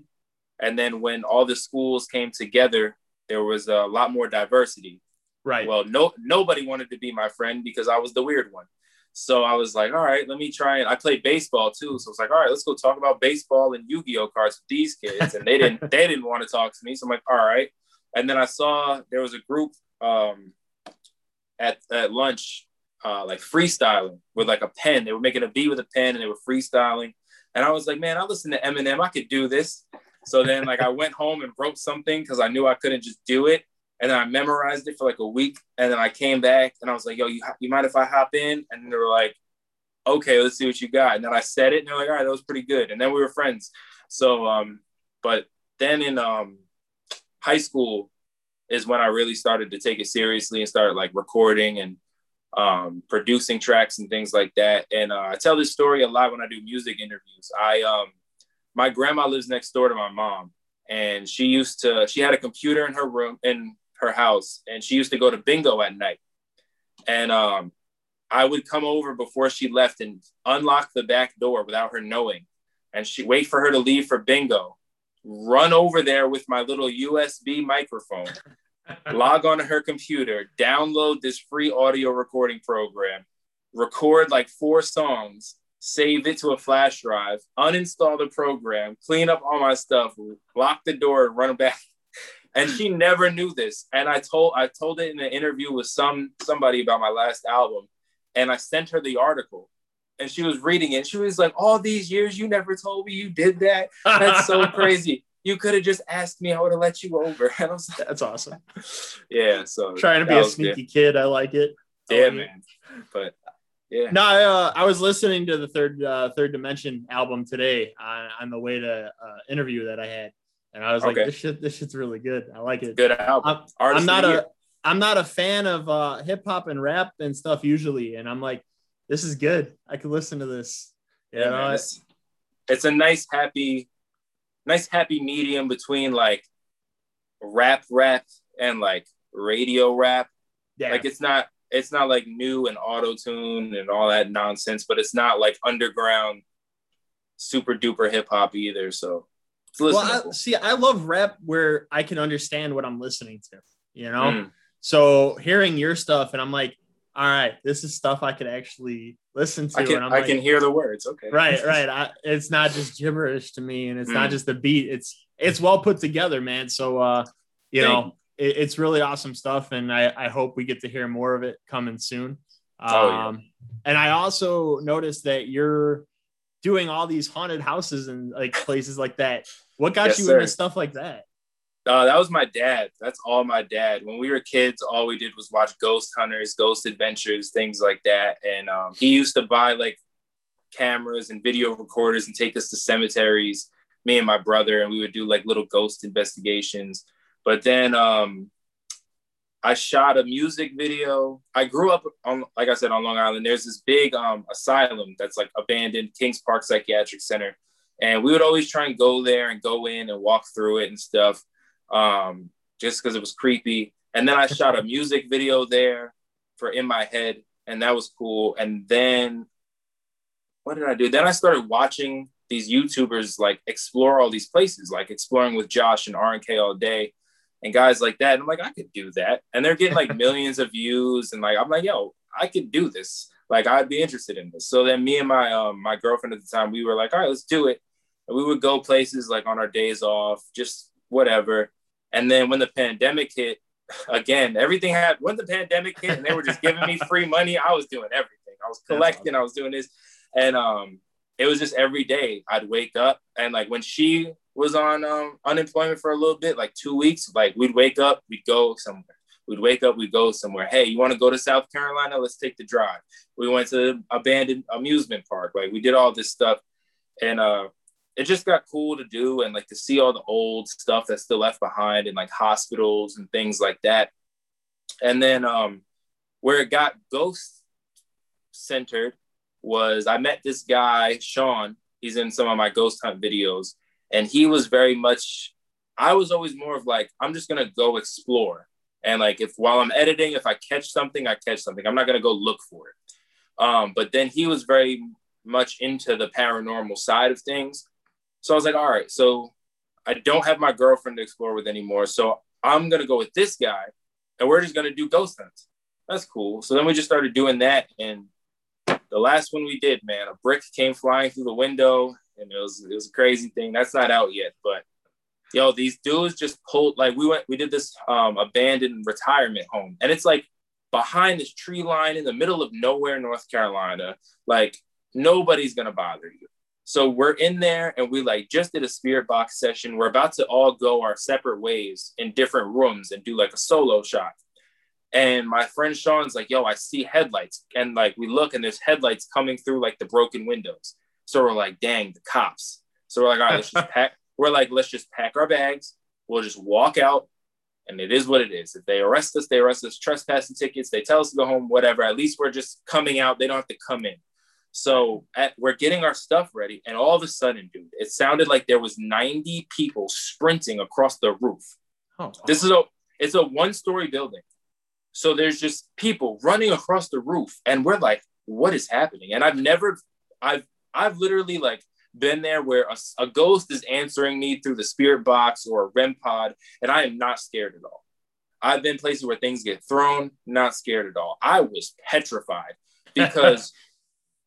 And then when all the schools came together, there was a lot more diversity. Right. Well, no, nobody wanted to be my friend because I was the weird one. So I was like, all right, let me try it. I played baseball too. So I was like, all right, let's go talk about baseball and Yu-Gi-Oh cards with these kids. And they didn't they didn't want to talk to me. So I'm like, all right. And then I saw there was a group um, at, at lunch, uh, like freestyling with like a pen. They were making a beat with a pen and they were freestyling. And I was like, man, I listen to Eminem. I could do this. So then like I went home and wrote something because I knew I couldn't just do it and then I memorized it for like a week, and then I came back and I was like, "Yo, you you mind if I hop in?" And they were like, "Okay, let's see what you got." And then I said it, and they're like, "All right, that was pretty good." And then we were friends. So, um, but then in um, high school is when I really started to take it seriously and started like recording and um, producing tracks and things like that. And uh, I tell this story a lot when I do music interviews. I um, my grandma lives next door to my mom, and she used to she had a computer in her room in her house and she used to go to bingo at night. And um, I would come over before she left and unlock the back door without her knowing. And she wait for her to leave for bingo, run over there with my little USB microphone, log on to her computer, download this free audio recording program, record like four songs, save it to a flash drive, uninstall the program, clean up all my stuff, lock the door, run back and she never knew this. And I told I told it in an interview with some somebody about my last album, and I sent her the article, and she was reading it. She was like, "All these years, you never told me you did that. That's so crazy." You could have just asked me. I would have let you over. And I was like, That's awesome. Yeah. So trying to be a sneaky good. kid. I like it. I yeah, like man. It. But yeah. No, I, uh, I was listening to the third uh, third dimension album today on, on the way to uh, interview that I had, and I was okay. like, this shit, this shit's really good. I like it. Good album. I'm, I'm not a, I'm not a fan of uh, hip hop and rap and stuff usually, and I'm like, this is good. I could listen to this. You yeah, know, it's, it's a nice happy, nice happy medium between like rap, rap, and like radio rap. Yeah. Like it's not, it's not like new and auto tune and all that nonsense, but it's not like underground, super duper hip hop either. So well, I, see, I love rap where I can understand what I'm listening to, you know? Mm. So hearing your stuff, and I'm like, all right, this is stuff I could actually listen to. I can, I like, can hear the words. Okay. Right, right. I, it's not just gibberish to me, and it's mm. not just the beat. It's it's well put together, man. So uh, you Thank know, it, it's really awesome stuff, and I, I hope we get to hear more of it coming soon. Um, oh, yeah. Um, and I also noticed that you're doing all these haunted houses and like places like that. What got yes, you sir. into stuff like that? Uh, that was my dad. That's all my dad. When we were kids, all we did was watch Ghost Hunters, Ghost Adventures, things like that. And um, he used to buy like cameras and video recorders and take us to cemeteries, me and my brother, and we would do like little ghost investigations. But then um, I shot a music video. I grew up on, like I said, on Long Island. There's this big um, asylum that's like abandoned, Kings Park Psychiatric Center and we would always try and go there and go in and walk through it and stuff, um, just because it was creepy. And then I shot a music video there for In My Head, and that was cool. And then what did I do? Then I started watching these YouTubers like explore all these places, like exploring with Josh and RNK all day. And guys like that. And I'm like, I could do that. And they're getting like millions of views. And like, I'm like, yo, I could do this. Like, I'd be interested in this. So then me and my um my girlfriend at the time, we were like, all right, let's do it. And we would go places like on our days off, just whatever. And then when the pandemic hit, again, everything had when the pandemic hit and they were just giving me free money, I was doing everything. I was collecting, I was doing this. And um it was just every day I'd wake up and like when she was on um, unemployment for a little bit, like two weeks, like we'd wake up, we'd go somewhere. We'd wake up, we'd go somewhere. Hey, you want to go to South Carolina? Let's take the drive. We went to abandoned amusement park. Like we did all this stuff. And uh it just got cool to do and like to see all the old stuff that's still left behind in like hospitals and things like that. And then um where it got ghost centered was I met this guy, Sean. He's in some of my ghost hunt videos. And he was very much, I was always more of like, I'm just going to go explore. And like, if while I'm editing, if I catch something, I catch something. I'm not going to go look for it. Um, but then he was very much into the paranormal side of things. So I was like, all right, so I don't have my girlfriend to explore with anymore. So I'm going to go with this guy and we're just going to do ghost hunts. That's cool. So then we just started doing that. And the last one we did, man, a brick came flying through the window, and it was it was a crazy thing. That's not out yet, but yo, these dudes just pulled like we went we did this um, abandoned retirement home, and it's like behind this tree line in the middle of nowhere, North Carolina. Like nobody's gonna bother you. So we're in there and we like just did a spirit box session. We're about to all go our separate ways in different rooms and do like a solo shot. And my friend Sean's like, yo, I see headlights. And like we look and there's headlights coming through like the broken windows. So we're like, dang, the cops. So we're like, all right, let's just pack. We're like, let's just pack our bags. We'll just walk out. And it is what it is. If they arrest us, they arrest us, trespassing tickets, they tell us to go home, whatever. At least we're just coming out. They don't have to come in. So at, we're getting our stuff ready. And all of a sudden, dude, it sounded like there was 90 people sprinting across the roof. Oh, This is a, it's a one story building. So there's just people running across the roof, and we're like, what is happening? And I've never, I've, I've literally like been there where a, a ghost is answering me through the spirit box or a REM pod, and I am not scared at all. I've been places where things get thrown, not scared at all. I was petrified because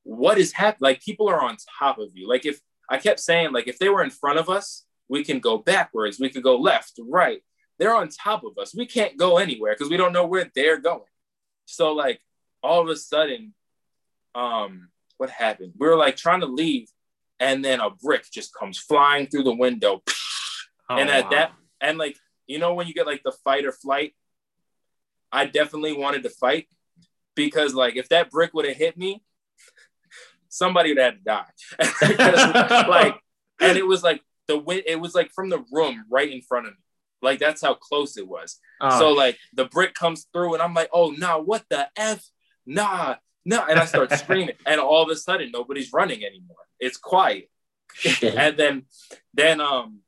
what is happening? Like people are on top of you. Like if I kept saying, like if they were in front of us, we can go backwards, we could go left, right. They're on top of us. We can't go anywhere because we don't know where they're going. So like all of a sudden, um, what happened? We were like trying to leave, and then a brick just comes flying through the window. Oh, and at wow. that, and like you know when you get like the fight or flight, I definitely wanted to fight because like if that brick would have hit me, somebody would have to die. like, and it was like the wind. It was like from the room right in front of me. Like that's how close it was. Oh. So like the brick comes through and I'm like, oh nah, what the F? Nah, nah. And I start screaming. And all of a sudden nobody's running anymore. It's quiet. and then then um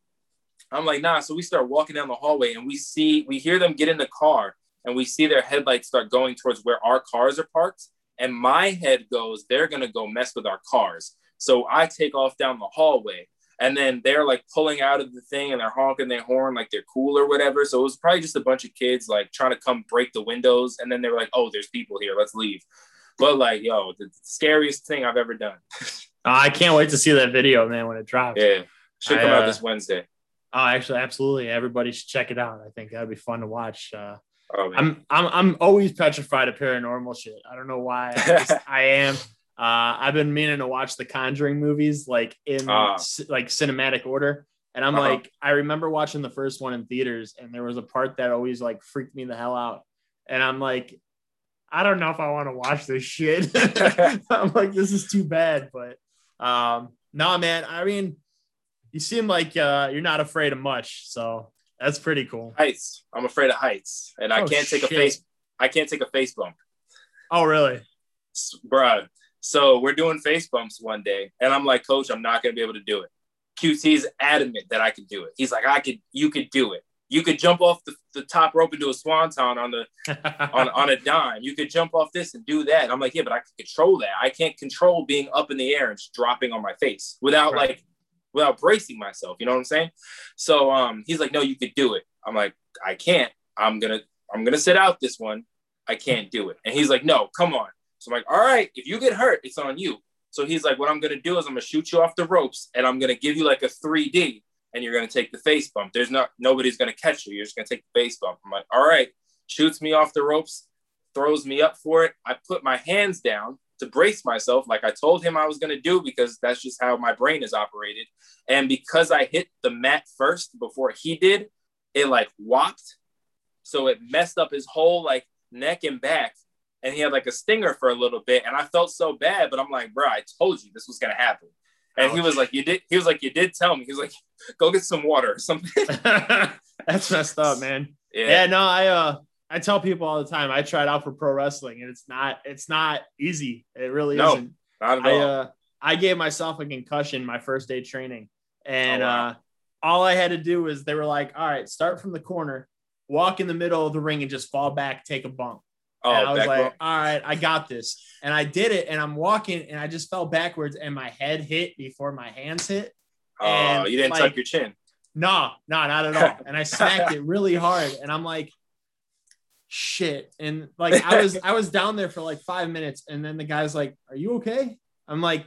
I'm like, nah. So we start walking down the hallway and we see we hear them get in the car and we see their headlights start going towards where our cars are parked. And my head goes, they're gonna go mess with our cars. So I take off down the hallway and then they're like pulling out of the thing and they're honking their horn like they're cool or whatever. So it was probably just a bunch of kids like trying to come break the windows, and then they were like, "Oh, there's people here, let's leave." But like, yo, the scariest thing I've ever done. I can't wait to see that video, man, when it drops. Yeah, should come I, uh, out this Wednesday. Oh, actually, absolutely. Everybody should check it out. I think that'd be fun to watch. Uh, oh, I'm I'm I'm always petrified of paranormal shit. I don't know why. I, just, I am. Uh, I've been meaning to watch the Conjuring movies like in uh, like cinematic order. And I'm uh-huh. like, I remember watching the first one in theaters, and there was a part that always like freaked me the hell out. And I'm like, I don't know if I want to watch this shit. I'm like, this is too bad. But um, no, man. I mean, you seem like uh, you're not afraid of much, so that's pretty cool. Heights. I'm afraid of heights, and I oh, can't take shit. a face. I can't take a face bump. Oh, really? Bruh, so we're doing face bumps one day, and I'm like, Coach, I'm not gonna be able to do it. QT's adamant that I can do it. He's like, I could, you could do it. You could jump off the, the top rope and do a swanton on the on, on a dime. You could jump off this and do that. And I'm like, yeah, but I can control that. I can't control being up in the air and just dropping on my face without right. like without bracing myself. You know what I'm saying? So um, he's like, no, you could do it. I'm like, I can't. I'm gonna I'm gonna sit out this one. I can't do it. And he's like, no, come on. So I'm like, all right, if you get hurt, it's on you. So he's like, what I'm gonna do is I'm gonna shoot you off the ropes and I'm gonna give you like a 3D and you're gonna take the face bump. There's not nobody's gonna catch you. You're just gonna take the face bump. I'm like, all right, shoots me off the ropes, throws me up for it. I put my hands down to brace myself, like I told him I was gonna do, because that's just how my brain is operated. And because I hit the mat first before he did, it like whopped. So it messed up his whole like neck and back and he had like a stinger for a little bit, and I felt so bad. But I'm like, bro, I told you this was gonna happen. And Ouch. he was like, you did. He was like, you did tell me. He was like, go get some water or something. That's messed up, man. Yeah. yeah. No, I uh, I tell people all the time. I tried out for pro wrestling, and it's not, it's not easy. It really no, isn't. Not at all. I, uh, I gave myself a concussion my first day training, and oh, wow. uh, all I had to do was they were like, all right, start from the corner, walk in the middle of the ring, and just fall back, take a bump. Oh, and I was like, all right, I got this. And I did it. And I'm walking and I just fell backwards and my head hit before my hands hit. Oh, you didn't like, tuck your chin. No, no, not at all. And I smacked it really hard. And I'm like, shit. And like I was I was down there for like five minutes. And then the guy's like, Are you okay? I'm like,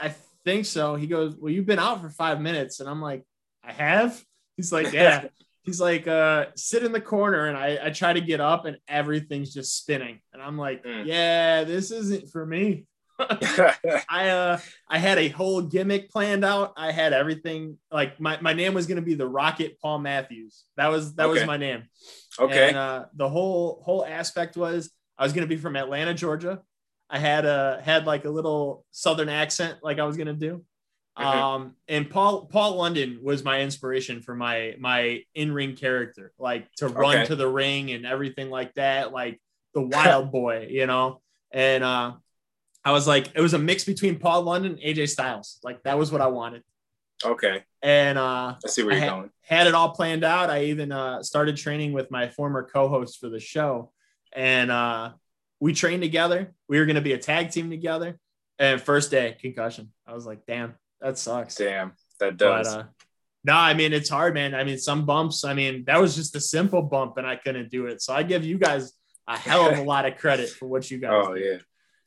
I think so. He goes, Well, you've been out for five minutes. And I'm like, I have? He's like, Yeah he's like, uh, sit in the corner. And I, I try to get up and everything's just spinning. And I'm like, mm. yeah, this isn't for me. I uh I had a whole gimmick planned out. I had everything like my, my name was gonna be the Rocket Paul Matthews. That was that okay. was my name. Okay. And uh the whole whole aspect was I was gonna be from Atlanta, Georgia. I had a had like a little southern accent like I was gonna do. Mm-hmm. Um, and Paul Paul London was my inspiration for my my in ring character, like to run okay. to the ring and everything like that, like the wild boy, you know. And uh, I was like, it was a mix between Paul London and AJ Styles. Like that was what I wanted. Okay. And uh, I see where you're had, going. Had it all planned out. I even uh, started training with my former co-host for the show, and uh, we trained together. We were going to be a tag team together. And first day concussion. I was like, damn, that sucks. Damn, that does. But, uh, no, I mean it's hard, man. I mean some bumps. I mean that was just a simple bump, and I couldn't do it. So I give you guys a hell of a lot of credit for what you guys. Oh did. yeah,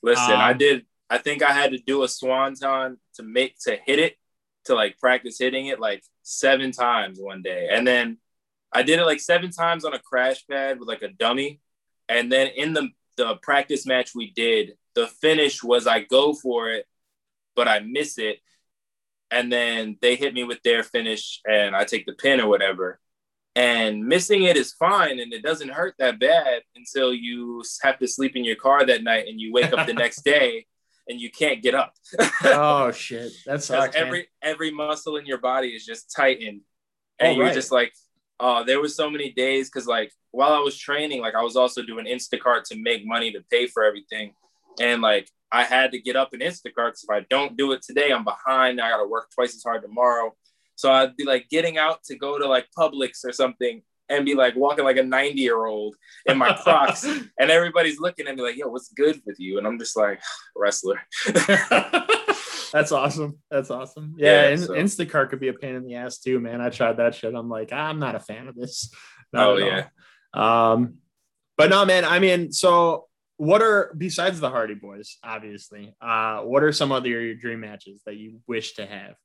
listen, um, I did. I think I had to do a swanton to make to hit it to like practice hitting it like seven times one day, and then I did it like seven times on a crash pad with like a dummy, and then in the the practice match we did, the finish was I go for it, but I miss it, and then they hit me with their finish and I take the pin or whatever. And missing it is fine and it doesn't hurt that bad until you have to sleep in your car that night and you wake up the next day and you can't get up. oh shit. That's every man. every muscle in your body is just tightened. And oh, you're right. just like, oh, there was so many days because like while I was training, like I was also doing Instacart to make money to pay for everything. And like I had to get up in Instacart because if I don't do it today, I'm behind. I got to work twice as hard tomorrow. So I'd be like getting out to go to like Publix or something and be like walking like a 90 year old in my Crocs. and everybody's looking at me like, yo, what's good with you? And I'm just like, wrestler. That's awesome. That's awesome. Yeah, yeah so. Instacart could be a pain in the ass too, man. I tried that shit. I'm like, I'm not a fan of this. Not oh, yeah. Um, but no, man, I mean, so what are besides the Hardy Boyz, obviously? Uh, what are some other your dream matches that you wish to have?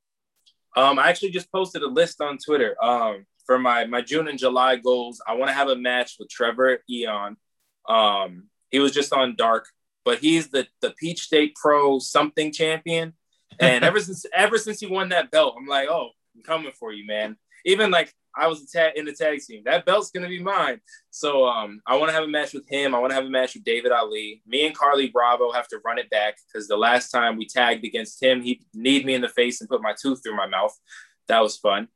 Um, I actually just posted a list on Twitter. Um, for my my June and July goals, I want to have a match with Trevor Aeon. Um, he was just on Dark, but he's the the Peach State Pro something champion. And ever since ever since he won that belt, I'm like, oh, I'm coming for you, man. Even like I was in the tag team. That belt's gonna be mine. So um, I want to have a match with him. I want to have a match with David Ali. Me and Carlie Bravo have to run it back because the last time we tagged against him, he kneed me in the face and put my tooth through my mouth. That was fun.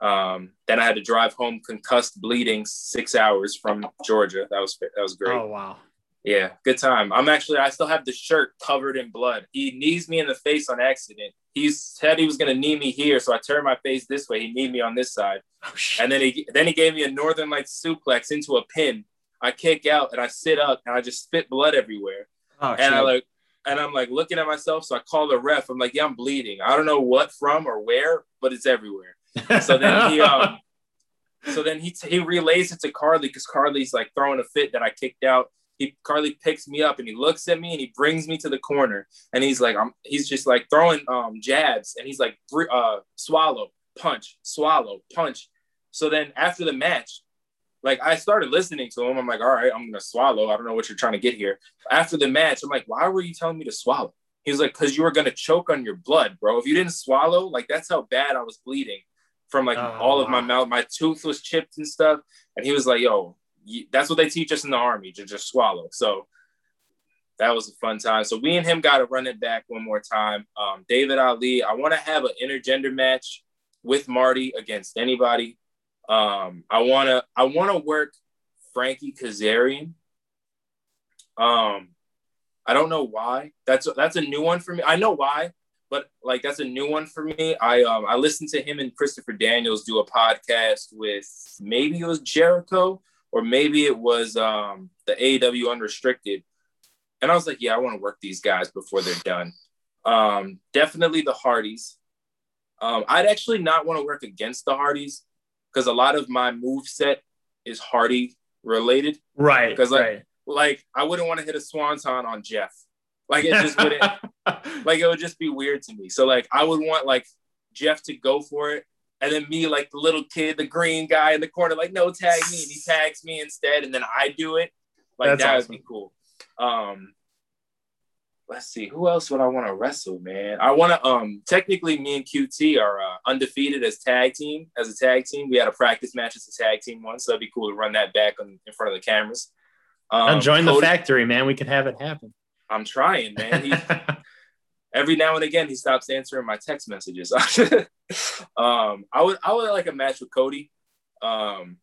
Um, then I had to drive home concussed, bleeding, six hours from Georgia. That was that was great. Oh wow. Yeah, good time. I'm actually I still have the shirt covered in blood. He knees me in the face on accident. He said he was gonna knee me here, so I turned my face this way. He kneed me on this side, oh, and then he then he gave me a Northern Lights suplex into a pin. I kick out and I sit up and I just spit blood everywhere. Oh, and shit. I like and I'm like looking at myself. So I call the ref. I'm like, yeah, I'm bleeding. I don't know what from or where, but it's everywhere. So then he um So then he he relays it to Carlie because Carlie's like throwing a fit that I kicked out. He Carlie picks me up and he looks at me and he brings me to the corner and he's like I'm he's just like throwing um jabs and he's like uh swallow punch swallow punch. So then after the match, like I started listening to him. I'm like, all right, I'm gonna swallow. I don't know what you're trying to get here. After the match, I'm like, why were you telling me to swallow? He was like, because you were gonna choke on your blood, bro. If you didn't swallow, like that's how bad I was bleeding from like oh, all of my mouth. My tooth was chipped and stuff. And he was like, yo, that's what they teach us in the army to just swallow. So that was a fun time. So we and him got to run it back one more time. Um, David Ali, I want to have an intergender match with Marti against anybody. Um, I want to I want to work Frankie Kazarian. Um, I don't know why. That's that's a new one for me. I know why, but like that's a new one for me. I um I listened to him and Christopher Daniels do a podcast with maybe it was Jericho or maybe it was um the AEW Unrestricted, and I was like, yeah, I want to work these guys before they're done. Um, definitely the Hardys. Um, I'd actually not want to work against the Hardys because a lot of my move set is Hardy related. Right. Because like right. like I wouldn't want to hit a swanton on Jeff. Like it just wouldn't like it would just be weird to me. So like I would want like Jeff to go for it. And then me, like the little kid, the green guy in the corner, like, no, tag me. And he tags me instead. And then I do it. Like That's that awesome. would be cool. Um, let's see, who else would I want to wrestle, man? I want to um technically me and QT are uh, undefeated as tag team, as a tag team. We had a practice match as a tag team once, so that'd be cool to run that back on, in front of the cameras. Um, join Cody, the factory, man. We could have it happen. I'm trying, man. He, every now and again, he stops answering my text messages. um, I would, I would like a match with Cody, um,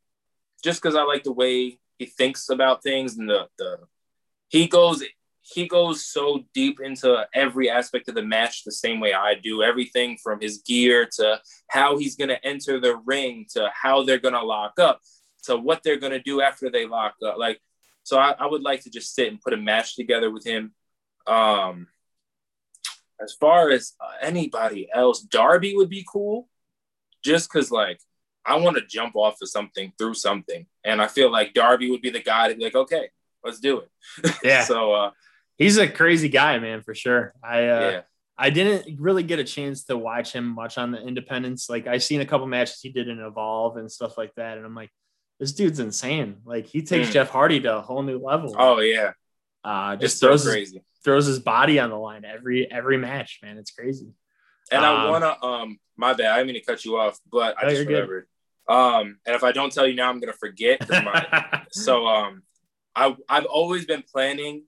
just because I like the way he thinks about things and the the he goes he goes so deep into every aspect of the match the same way I do. Everything from his gear to how he's to enter the ring to how they're to lock up to what they're to do after they lock up. Like so I, I, would like to just sit and put a match together with him. Um, as far as uh, anybody else, Darby would be cool just because, like, I want to jump off of something through something. And I feel like Darby would be the guy to be like, okay, let's do it. Yeah. so uh, he's a crazy guy, man, for sure. I, uh, yeah. I didn't really get a chance to watch him much on the independents. Like I've seen a couple matches he did in Evolve and stuff like that. And I'm like, this dude's insane. Like he takes mm. Jeff Hardy to a whole new level. Oh yeah. Uh, just it's throws so crazy. His, throws his body on the line every every match, man. It's crazy. And um, I wanna um my bad, I didn't mean to cut you off, but I just remembered. Good. Um, and if I don't tell you now, I'm gonna forget. My, so um I I've always been planning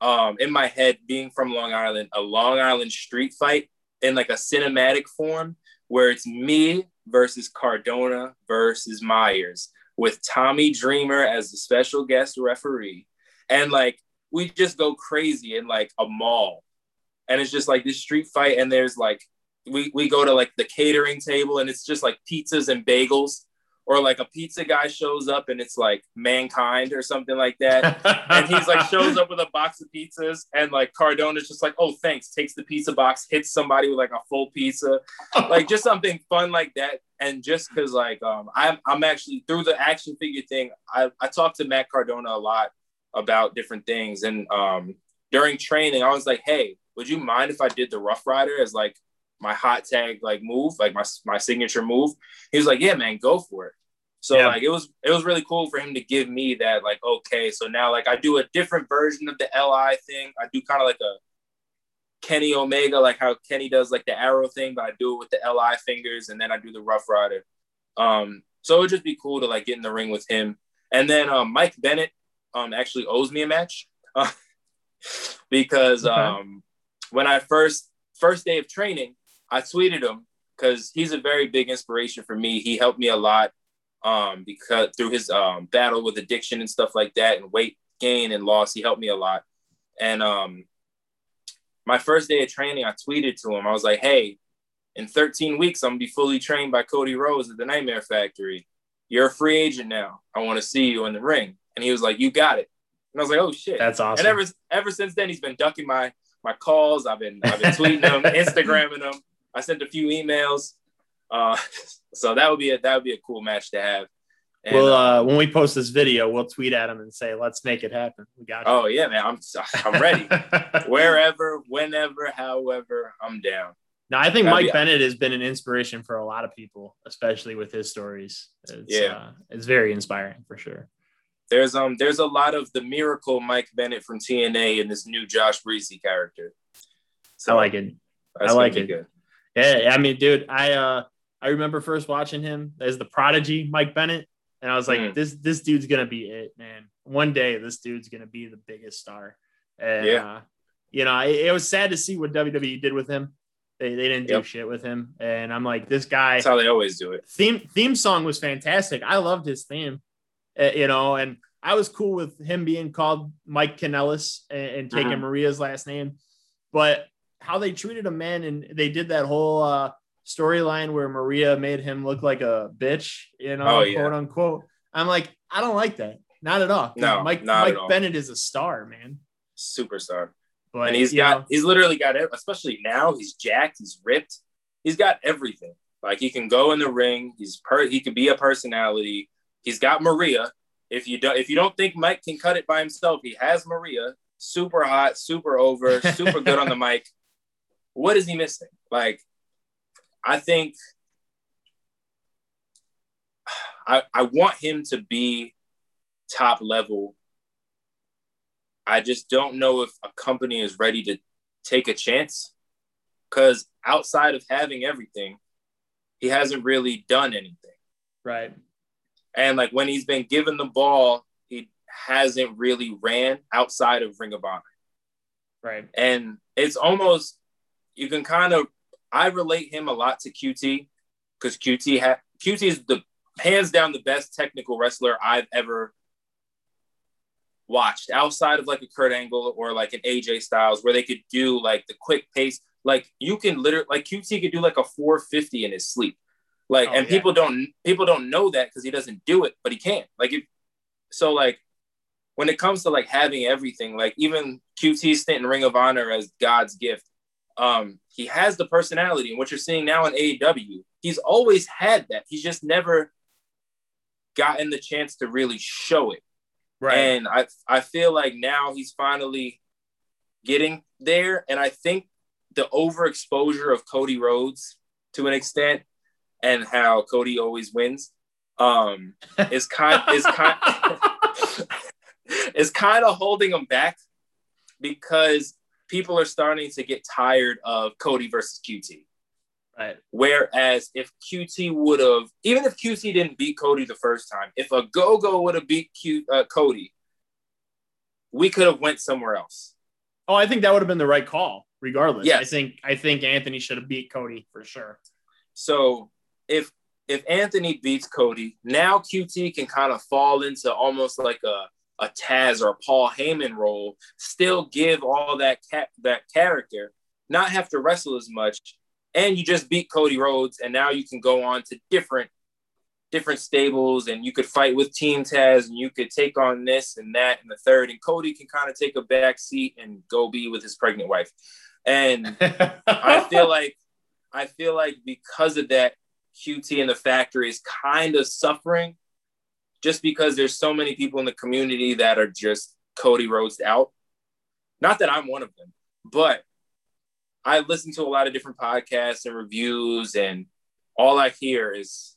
um in my head being from Long Island, a Long Island street fight in like a cinematic form where it's me versus Cardona versus Myers with Tommy Dreamer as the special guest referee. And like we just go crazy in like a mall. And it's just like this street fight, and there's like we, we go to like the catering table and it's just like pizzas and bagels. Or like a pizza guy shows up and it's like mankind or something like that. And he's like shows up with a box of pizzas and like cardona's just like oh thanks takes the pizza box hits somebody with like a full pizza. Like just something fun like that. And just because like um I'm, I'm actually through the action figure thing I, I talked to matt cardona a lot about different things and um during training i was like hey would you mind if i did the rough rider as like my hot tag like move, like my my signature move. He was like, "Yeah, man, go for it." So yeah. like it was it was really cool for him to give me that like okay, so now like I do a different version of the LI thing. I do kind of like a Kenny Omega, like how Kenny does like the arrow thing, but I do it with the LI fingers, and then I do the Rough Rider. Um, so it would just be cool to like get in the ring with him. And then um, Mike Bennett um, actually owes me a match uh, because okay. um, when I first first day of training, I tweeted him because he's a very big inspiration for me. He helped me a lot um, because through his um, battle with addiction and stuff like that, and weight gain and loss, he helped me a lot. And um, my first day of training, I tweeted to him. I was like, "Hey, in 13 weeks, I'm gonna be fully trained by Cody Rhodes at the Nightmare Factory. You're a free agent now. I want to see you in the ring." And he was like, "You got it." And I was like, "Oh shit, that's awesome." And ever ever since then, he's been ducking my my calls. I've been I've been tweeting him, Instagramming him. I sent a few emails. Uh, so that would be a that would be a cool match to have. And, well, uh, um, when we post this video, we'll tweet at him and say, "Let's make it happen." We got. you. oh yeah, man, I'm I'm ready. Wherever, whenever, however, I'm down. now, I think That'd Mike be- Bennett has been an inspiration for a lot of people, especially with his stories. It's, Yeah. uh, it's very inspiring for sure. There's um there's a lot of the miracle Mike Bennett from TNA and this new Josh Breezzyy character. I like it. I like it. Good. Yeah, I mean, dude, I uh I remember first watching him as the prodigy Mike Bennett, and I was like, Mm. this this dude's gonna be it, man. One day this dude's gonna be the biggest star. And Yeah. uh, you know, it, it was sad to see what WWE did with him. They, they didn't do Yep. shit with him, and I'm like, this guy That's how they always do it. theme theme song was fantastic. I loved his theme, you know, and I was cool with him being called Mike Kanellis and, and taking Mhm. Maria's last name. But how they treated him, man, and they did that whole uh, storyline where Maria made him look like a bitch, you know, Oh, yeah. quote unquote. I'm like, I don't like that, not at all. No, Mike Mike. Bennett is a star, man. Superstar. But and he's got know, he's literally got it especially now he's jacked he's ripped he's got everything like he can go in the ring he's per he could be a personality he's got maria. If you don't if you don't think mike can cut it by himself he has maria. Super hot super over super good on the mic. What is he missing? Like i think i i want him to be top level. I just don't know if a company is ready to take a chance because outside of having everything, he hasn't really done anything. right. And like when he's been given the ball, he hasn't really ran outside of Ring of Honor. Right. And it's almost, you can kind of, I relate him a lot to QT because QT, ha- QT is the hands down the best technical wrestler I've ever watched outside of like a Kurt Angle or like an AJ Styles where they could do like the quick pace. Like you can literally like QT could do like a 450 in his sleep. Like Oh, and yeah. people don't people don't know that because he doesn't do it, but he can. Like if so like when it comes to like having everything, like even QT stint in Ring of Honor as God's gift, um, he has the personality. And what you're seeing now in AEW, he's always had that. He's just never gotten the chance to really show it. Right. And I I feel like now he's finally getting there. And I think the overexposure of Cody Rhodes to an extent and how Cody always wins um is kind is kind is kind of holding him back because people are starting to get tired of Cody versus QT. right. Whereas if QT would have, even if QT didn't beat Cody the first time, if a go-go would have beat Q, uh, Cody, we could have went somewhere else. Oh, I think that would have been the right call, regardless. Yes. I think I think Anthony should have beat Cody for sure. So if if Anthony beats Cody, now QT can kind of fall into almost like a a Taz or a Paul Heyman role, still give all that that character, not have to wrestle as much, and you just beat Cody Rhodes, and now you can go on to different different stables, and you could fight with Team Taz, and you could take on this and that and the third, and Cody can kind of take a back seat and go be with his pregnant wife, and I feel like I feel like because of that, QT and the factory is kind of suffering just because there's so many people in the community that are just Cody Rhodes out. Not that I'm one of them, but I listen to a lot of different podcasts and reviews, and all I hear is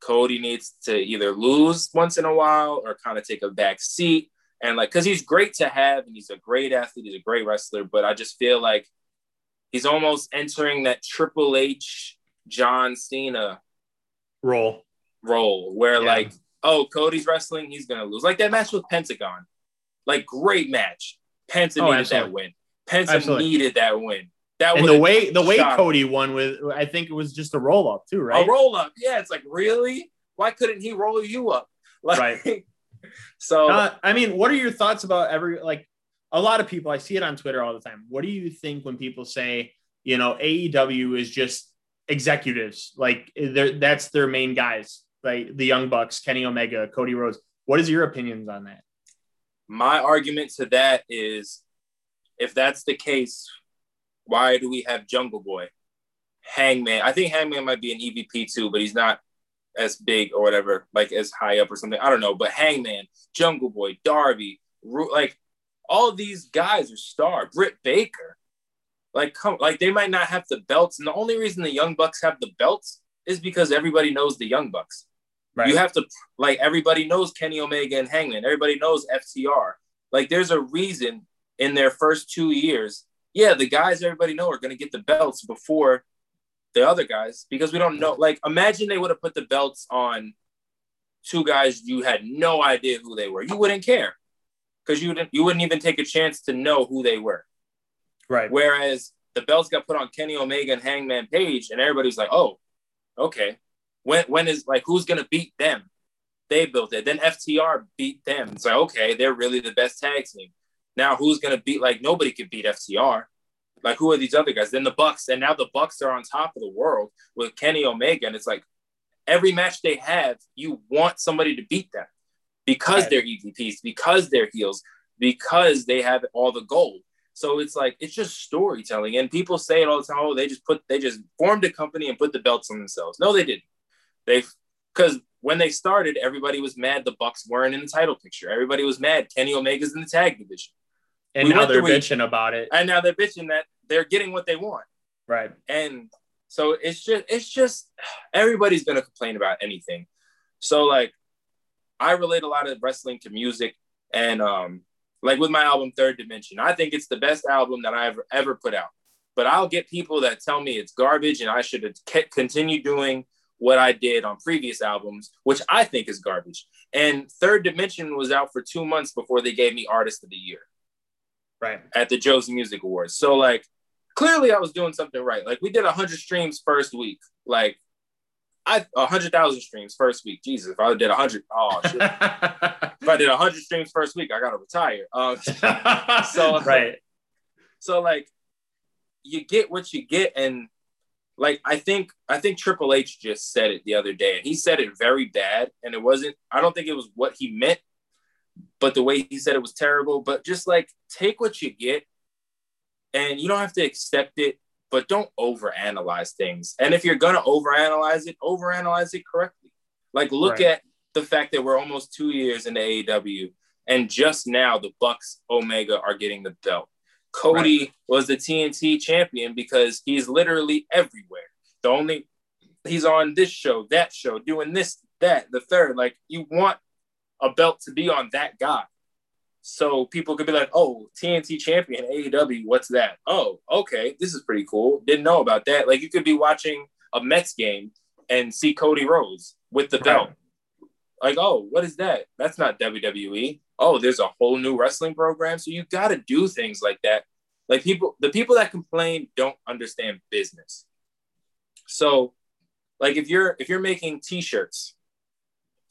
Cody needs to either lose once in a while or kind of take a back seat. And like, because he's great to have and he's a great athlete, he's a great wrestler, but I just feel like he's almost entering that Triple H, John Cena roll. role where Yeah. like, oh, Cody's wrestling, he's gonna lose. Like that match with Pentagon, like great match. Penta Oh, needed absolutely. that win. Penta Absolutely. needed that win. That And was the way the way. Cody won with I think it was just a roll up too, right? a roll up. Yeah, it's like really. Why couldn't he roll you up? Like, Right. so Uh, I mean, what are your thoughts about every like a lot of people? I see it on Twitter all the time. What do you think when people say, you know, AEW is just executives, like that's their main guys, like the Young Bucks, Kenny Omega, Cody Rhodes. What is your opinions on that? my argument to that is, if that's the case, why do we have Jungle Boy, Hangman? I think Hangman might be an EVP too, but he's not as big or whatever, like as high up or something. I don't know, but Hangman, Jungle Boy, Darby, like all these guys are star. Britt Baker, like come, like they might not have the belts, and the only reason the Young Bucks have the belts is because everybody knows the Young Bucks. Right. You have to like everybody knows Kenny Omega and Hangman. Everybody knows FTR. Like there's a reason in their first two years. Yeah, the guys everybody know are going to get the belts before the other guys because we don't know. Like, imagine they would have put the belts on two guys you had no idea who they were. You wouldn't care because you didn't. You wouldn't even take a chance to know who they were. Right. Whereas the belts got put on Kenny Omega and Hangman Page, and everybody's like, "Oh, okay. When when is like who's gonna beat them?" They built it. Then FTR beat them. It's like, okay, they're really the best tag team. Now who's gonna beat? Like nobody could beat FTR. Like who are these other guys? Then the Bucks, and now the Bucks are on top of the world with Kenny Omega, and it's like every match they have, you want somebody to beat them because right. they're EVPs, because they're heels, because they have all the gold. So it's like it's just storytelling, and people say it all the time. Oh, they just put they just formed a company and put the belts on themselves. No, they didn't. They because when they started, everybody was mad the Bucks weren't in the title picture. Everybody was mad Kenny Omega's in the tag division. And we now they're bitching about it. And now they're bitching that they're getting what they want. Right. And so it's just it's just everybody's gonna complain about anything. So like I relate a lot of wrestling to music and um like with my album Third Dimension, I think it's the best album that I've ever put out. But I'll get people that tell me it's garbage and I should continue doing what I did on previous albums, which I think is garbage. And Third Dimension was out for two months before they gave me Artist of the Year right at the Joe's Music Awards. So like clearly I was doing something right. Like we did hundred streams first week. Like I hundred thousand streams first week. Jesus, if I did a hundred, oh shit. if I did a hundred streams first week, I gotta retire. Um, so right. So like you get what you get, and like I think I think Triple H just said it the other day, and he said it very bad, and it wasn't. I don't think it was what he meant but the way he said it was terrible. But just like take what you get, and you don't have to accept it, but don't overanalyze things. And if you're gonna overanalyze it, overanalyze it correctly. Like look right. at the fact that we're almost two years into AEW, and just now the Bucks Omega are getting the belt. Cody right. was the TNT champion because he's literally everywhere. The only he's on this show, that show, doing this, that, the third. Like you want a belt to be on that guy. So people could be like, oh, TNT champion, AEW, what's that? Oh, okay, this is pretty cool. Didn't know about that. Like you could be watching a Mets game and see Cody Rhodes with the belt. Like, oh, what is that? That's not WWE. Oh, there's a whole new wrestling program. So you got to do things like that. Like people, the people that complain don't understand business. So, like if you're if you're making T-shirts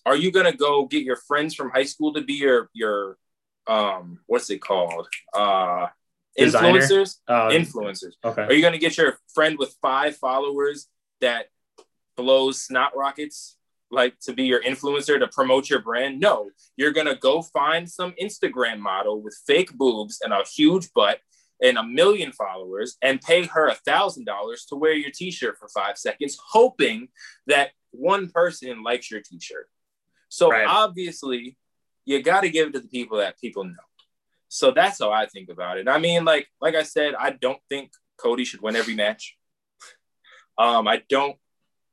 are you gonna go get your friends from high school to be your your um what's it called? Uh Designer? influencers? Um, influencers. Okay. Are you gonna get your friend with five followers that blows snot rockets like to be your influencer to promote your brand? No. You're gonna go find some instagram model with fake boobs and a huge butt and a million followers and pay her a thousand dollars to wear your t-shirt for five seconds hoping that one person likes your t-shirt. So right. obviously, you got to give it to the people that people know. So that's how I think about it. I mean, like like I said, I don't think Cody should win every match. Um, I don't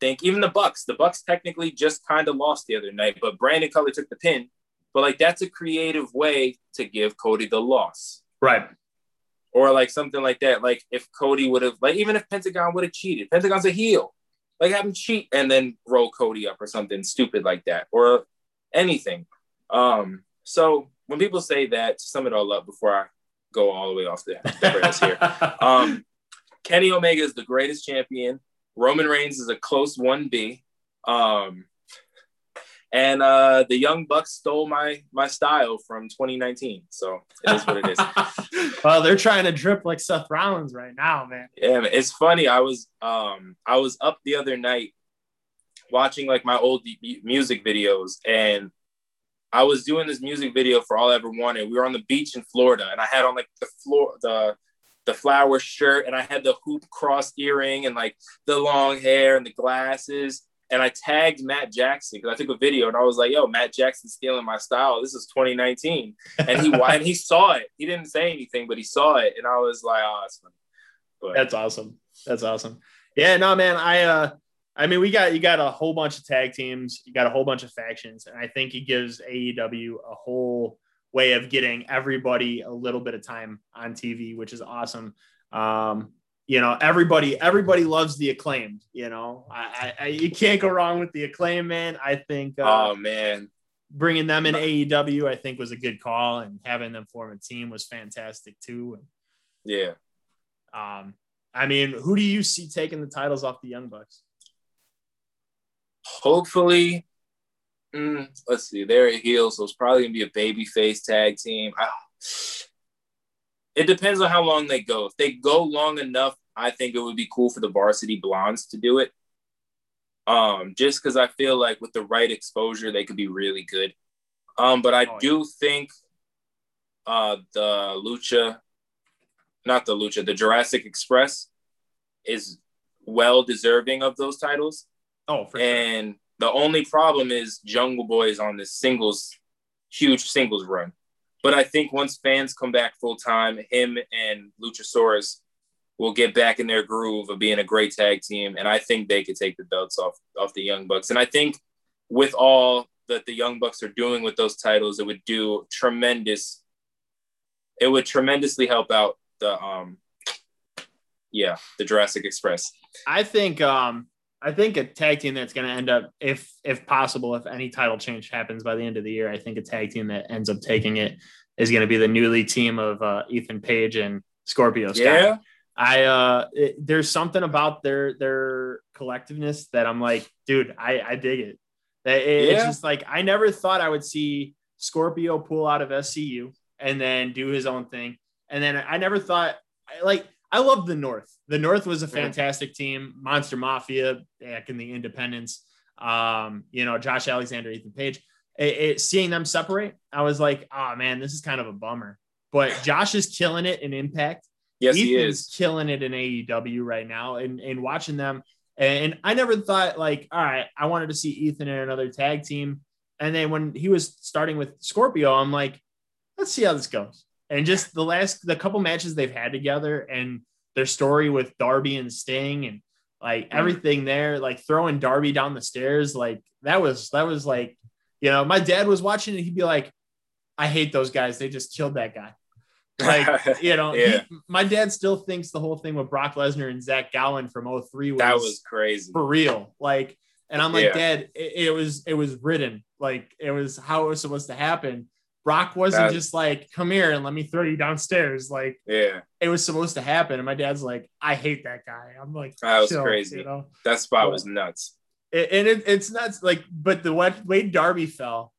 think even the Bucks. The Bucks technically just kind of lost the other night, but Brandon Cutler took the pin. But like that's a creative way to give Cody the loss, right? Or like something like that. Like if Cody would have, like even if Pentagon would have cheated, Pentagon's a heel like have him cheat and then roll Cody up or something stupid like that or anything. Um, so when people say that, to sum it all up before I go all the way off the, the rails here, um, Kenny Omega is the greatest champion. Roman Reigns is a close 1B. Um, and uh, the Young Bucks stole my my style from 2019. So it is what it is. well, they're trying to drip like Seth Rollins right now, man. Yeah, man. it's funny. I was um I was up the other night watching like my old music videos, and I was doing this music video for All I Ever Wanted. We were on the beach in Florida, and I had on like the floor the the flower shirt, and I had the hoop cross earring, and like the long hair and the glasses and I tagged Matt Jackson because I took a video and I was like, "Yo, Matt Jackson stealing my style. This is 2019." And he and he saw it. He didn't say anything, but he saw it, and I was like, "Oh, funny." But, that's awesome. That's awesome. Yeah, no, man. I uh, I mean, we got you got a whole bunch of tag teams. You got a whole bunch of factions, and I think it gives AEW a whole way of getting everybody a little bit of time on TV, which is awesome. Um, you know, everybody, everybody loves the acclaimed. You know, I, I, you can't go wrong with the acclaim, man. I think. Uh, oh man, bringing them in AEW, I think was a good call, and having them form a team was fantastic too. Yeah. Um, I mean, who do you see taking the titles off the Young Bucks? Hopefully, mm, let's see. They're a heel, so it's probably gonna be a baby face tag team. I, it depends on how long they go. If they go long enough, I think it would be cool for the Varsity Blondes to do it. Um, just because I feel like with the right exposure, they could be really good. Um, but I oh, do yeah. think uh, the Lucha, not the Lucha, the Jurassic Express is well deserving of those titles. Oh, for and sure. the only problem is Jungle Boy is on this singles, huge singles run. But I think once fans come back full time, him and Luchasaurus will get back in their groove of being a great tag team, and I think they could take the belts off off the Young Bucks. And I think with all that the Young Bucks are doing with those titles, it would do tremendous. It would tremendously help out the um, yeah, the Jurassic Express. I think um, I think a tag team that's going to end up, if if possible, if any title change happens by the end of the year, I think a tag team that ends up taking it is going to be the newly team of uh, Ethan Page and Scorpio Sky. Yeah. I uh, it, there's something about their their collectiveness that I'm like, dude, I I dig it. it it's just like I never thought I would see Scorpio pull out of SCU and then do his own thing, and then I never thought like I love the North. The North was a fantastic team. Monster Mafia back in the Independence. Um, you know, Josh Alexander, Ethan Page. It, it, seeing them separate, I was like, oh man, this is kind of a bummer. But Josh is killing it in Impact. Yes, Ethan's he is killing it in AEW right now, and and watching them. And I never thought like, all right, I wanted to see Ethan in another tag team. And then when he was starting with Scorpio, I'm like, let's see how this goes and just the last the couple matches they've had together and their story with Darby and Sting and like mm. everything there, like throwing Darby down the stairs, like that was that was like, you know, my dad was watching it, he'd be like, I hate those guys. They just killed that guy. Like, you know, yeah. he, my dad still thinks the whole thing with Brock Lesnar and Zach Gowen from 03 was that was crazy for real. Like, and I'm like, yeah. Dad, it, it was it was written. Like it was how it was supposed to happen. Brock wasn't just like, come here and let me throw you downstairs. Like, yeah, it was supposed to happen. And my dad's like, I hate that guy. I'm like, that was crazy. You know, that spot but, was nuts. It, and it, it's nuts. Like, but the way Darby fell,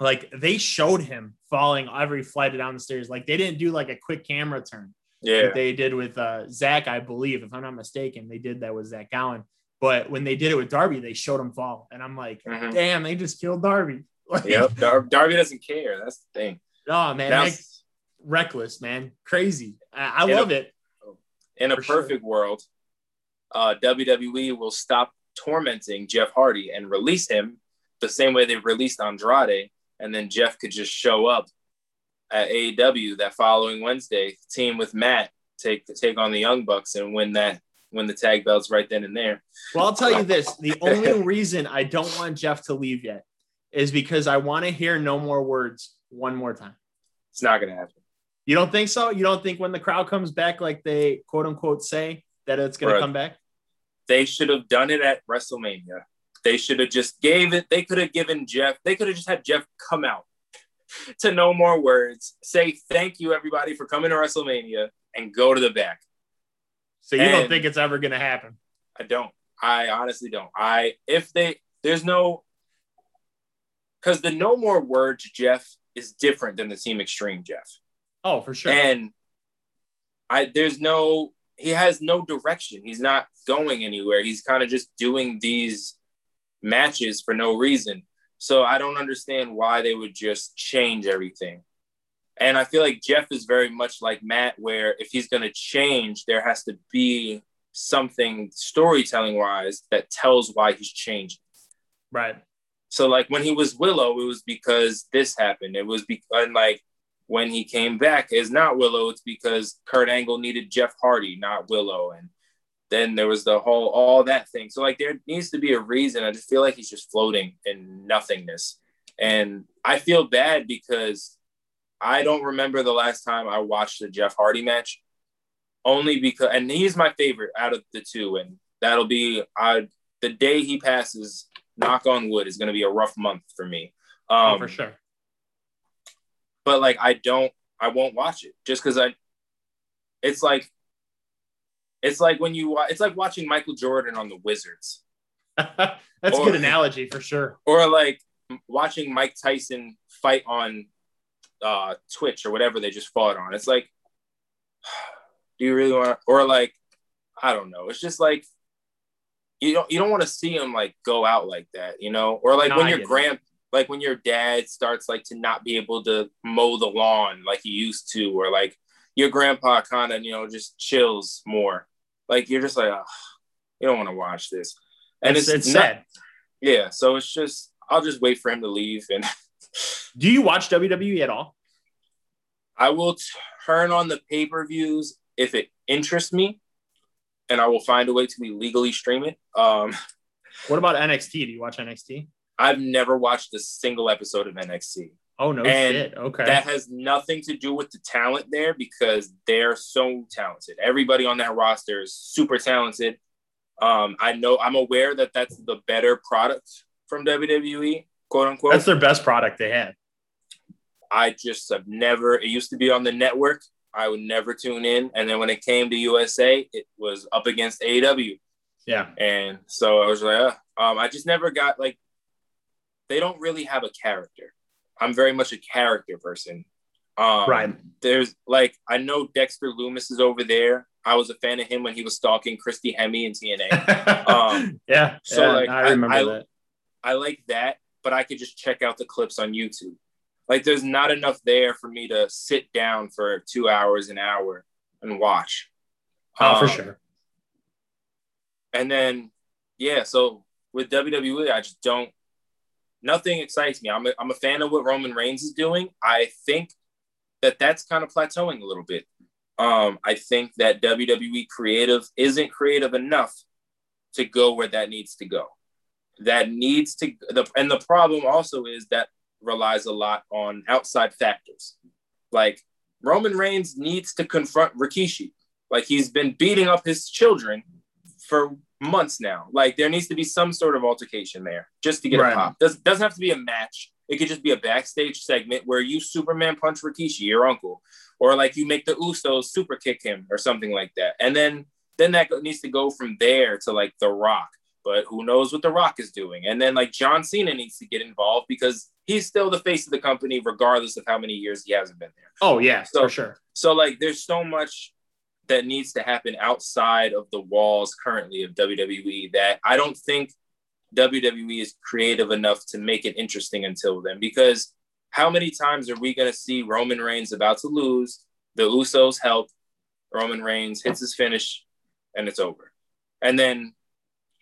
like they showed him falling every flight down the stairs. Like they didn't do like a quick camera turn. Yeah, they did with uh, Zach, I believe, if I'm not mistaken, they did that with Zach Gowen. But when they did it with Darby, they showed him fall, and I'm like, mm-hmm. damn, they just killed Darby. Like, yep, Dar- Darby doesn't care. That's the thing. Oh man, now, reckless, man, crazy. I, I love a, it. In a perfect sure. world, uh, WWE will stop tormenting Jeff Hardy and release him the same way they released Andrade, and then Jeff could just show up at AEW that following Wednesday, team with Matt, take take on the Young Bucks and win that win the tag belts right then and there. Well, I'll tell you this: the only reason I don't want Jeff to leave yet is because I want to hear no more words one more time. It's not going to happen. You don't think so? You don't think when the crowd comes back, like they quote unquote say that it's going to come back? They should have done it at WrestleMania. They should have just gave it. They could have given Jeff. They could have just had Jeff come out to no more words, say thank you everybody for coming to WrestleMania, and go to the back. So you and don't think it's ever going to happen? I don't. I honestly don't. I if they there's no because the no more words Jeff is different than the Team Extreme Jeff. Oh, for sure. And I there's no he has no direction. He's not going anywhere. He's kind of just doing these matches for no reason. So I don't understand why they would just change everything. And I feel like Jeff is very much like Matt, where if he's going to change, there has to be something storytelling wise that tells why he's changing. Right. So like when he was Willow, it was because this happened. It was because like when he came back is not Willow, it's because Kurt Angle needed Jeff Hardy, not Willow. And then there was the whole all that thing. So like there needs to be a reason. I just feel like he's just floating in nothingness. And I feel bad because I don't remember the last time I watched a Jeff Hardy match. Only because and he's my favorite out of the two. And that'll be I the day he passes, knock on wood, is gonna be a rough month for me. Um oh, for sure. But like I don't I won't watch it just because I it's like it's like when you it's like watching Michael Jordan on the Wizards. That's Or- a good analogy for sure. or like watching Mike Tyson fight on uh, Twitch or whatever they just fought on. It's like, do you really want? Or like, I don't know. It's just like you don't you don't want to see him like go out like that, you know? Or like No, when your grand like when your dad starts like to not be able to mow the lawn like he used to, or like your grandpa kind of you know just chills more. Like you're just like, "Ugh, you don't want to watch this, and it's, it's, it's not- sad. yeah, so it's just I'll just wait for him to leave and Do you watch WWE at all? I will turn on the pay-per-views if it interests me and I will find a way to legally stream it. Um What about NXT? Do you watch NXT? I've never watched a single episode of NXT. Oh no And shit. Okay. That has nothing to do with the talent there because they're so talented. Everybody on that roster is super talented. Um, I know I'm aware that that's the better product from WWE, quote unquote. That's their best product they had. I just have never. It used to be on the network. I would never tune in, and then when it came to USA, it was up against AEW, Yeah. and so I was like, uh, um, I just never got like. They don't really have a character. I'm very much a character person. Um, Right. There's like I know Dexter Lumis is over there. I was a fan of him when he was stalking Christy Hemme in TNA. Um, yeah. so, yeah, like, I remember I- I- that. I like that, but I could just check out the clips on YouTube. Like there's not enough there for me to sit down for two hours, an hour, and watch. Oh, for Um, sure. And then, yeah, so with WWE, I just don't. Nothing excites me. I'm a, I'm a fan of what Roman Reigns is doing. I think that that's kind of plateauing a little bit. Um, I think that WWE creative isn't creative enough to go where that needs to go. That needs to the and the problem also is that relies a lot on outside factors. Like Roman Reigns needs to confront Rikishi. Like he's been beating up his children for months now. Like there needs to be some sort of altercation there just to get Right. a pop. Does doesn't have to be a match. It could just be a backstage segment where you Superman punch Rikishi, your uncle, or like you make the Usos super kick him or something like that. And then then that needs to go from there to like The Rock. But who knows what The Rock is doing? And then like John Cena needs to get involved because he's still the face of the company, regardless of how many years he hasn't been there. Oh yeah, so- for sure. So like there's so much that needs to happen outside of the walls currently of WWE that I don't think WWE is creative enough to make it interesting until then because how many times are we going to see Roman Reigns about to lose, the Usos help, Roman Reigns hits his finish and it's over. And then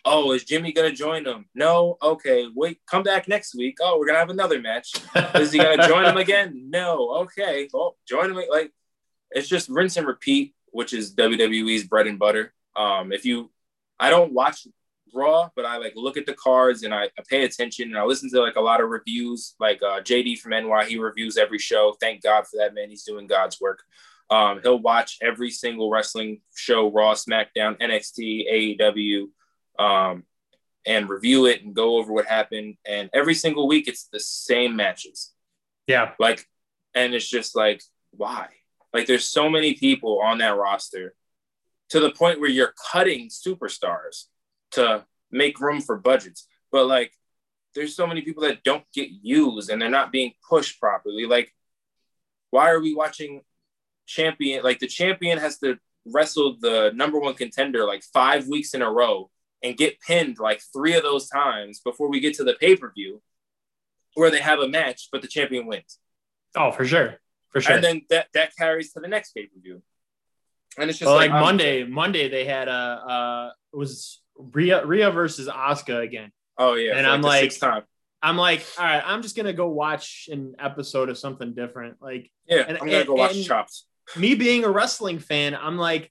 oh, is Jimmy going to join them? No. Okay, wait, come back next week. Oh, we're going to have another match. Is he gonna join them again? No. Okay. Well, join him. Like it's just rinse and repeat, which is WWE's bread and butter. Um, if you, I don't watch Raw, but I like look at the cards and I, I pay attention and I listen to like a lot of reviews. Like uh, JD from NY, he reviews every show. Thank God for that man. He's doing God's work. Um, he'll watch every single wrestling show, Raw, SmackDown, NXT, AEW, um, and review it and go over what happened. And every single week, it's the same matches. yeah. Like, and it's just like, why? Like, there's so many people on that roster to the point where you're cutting superstars to make room for budgets. But like, there's so many people that don't get used and they're not being pushed properly. Like, why are we watching champion? Like, the champion has to wrestle the number one contender like five weeks in a row and get pinned like three of those times before we get to the pay per view where they have a match, but the champion wins. Oh, for sure. For sure. And then that, that carries to the next pay per view. And it's just well, like, um, Monday, Monday they had a uh, it was Rhea Rhea versus Asuka again. Oh yeah, And I'm like-. I'm like, all right, I'm just gonna go watch an episode of something different. Like Yeah, and- I'm gonna go watch Chopped. me being a wrestling fan, I'm like,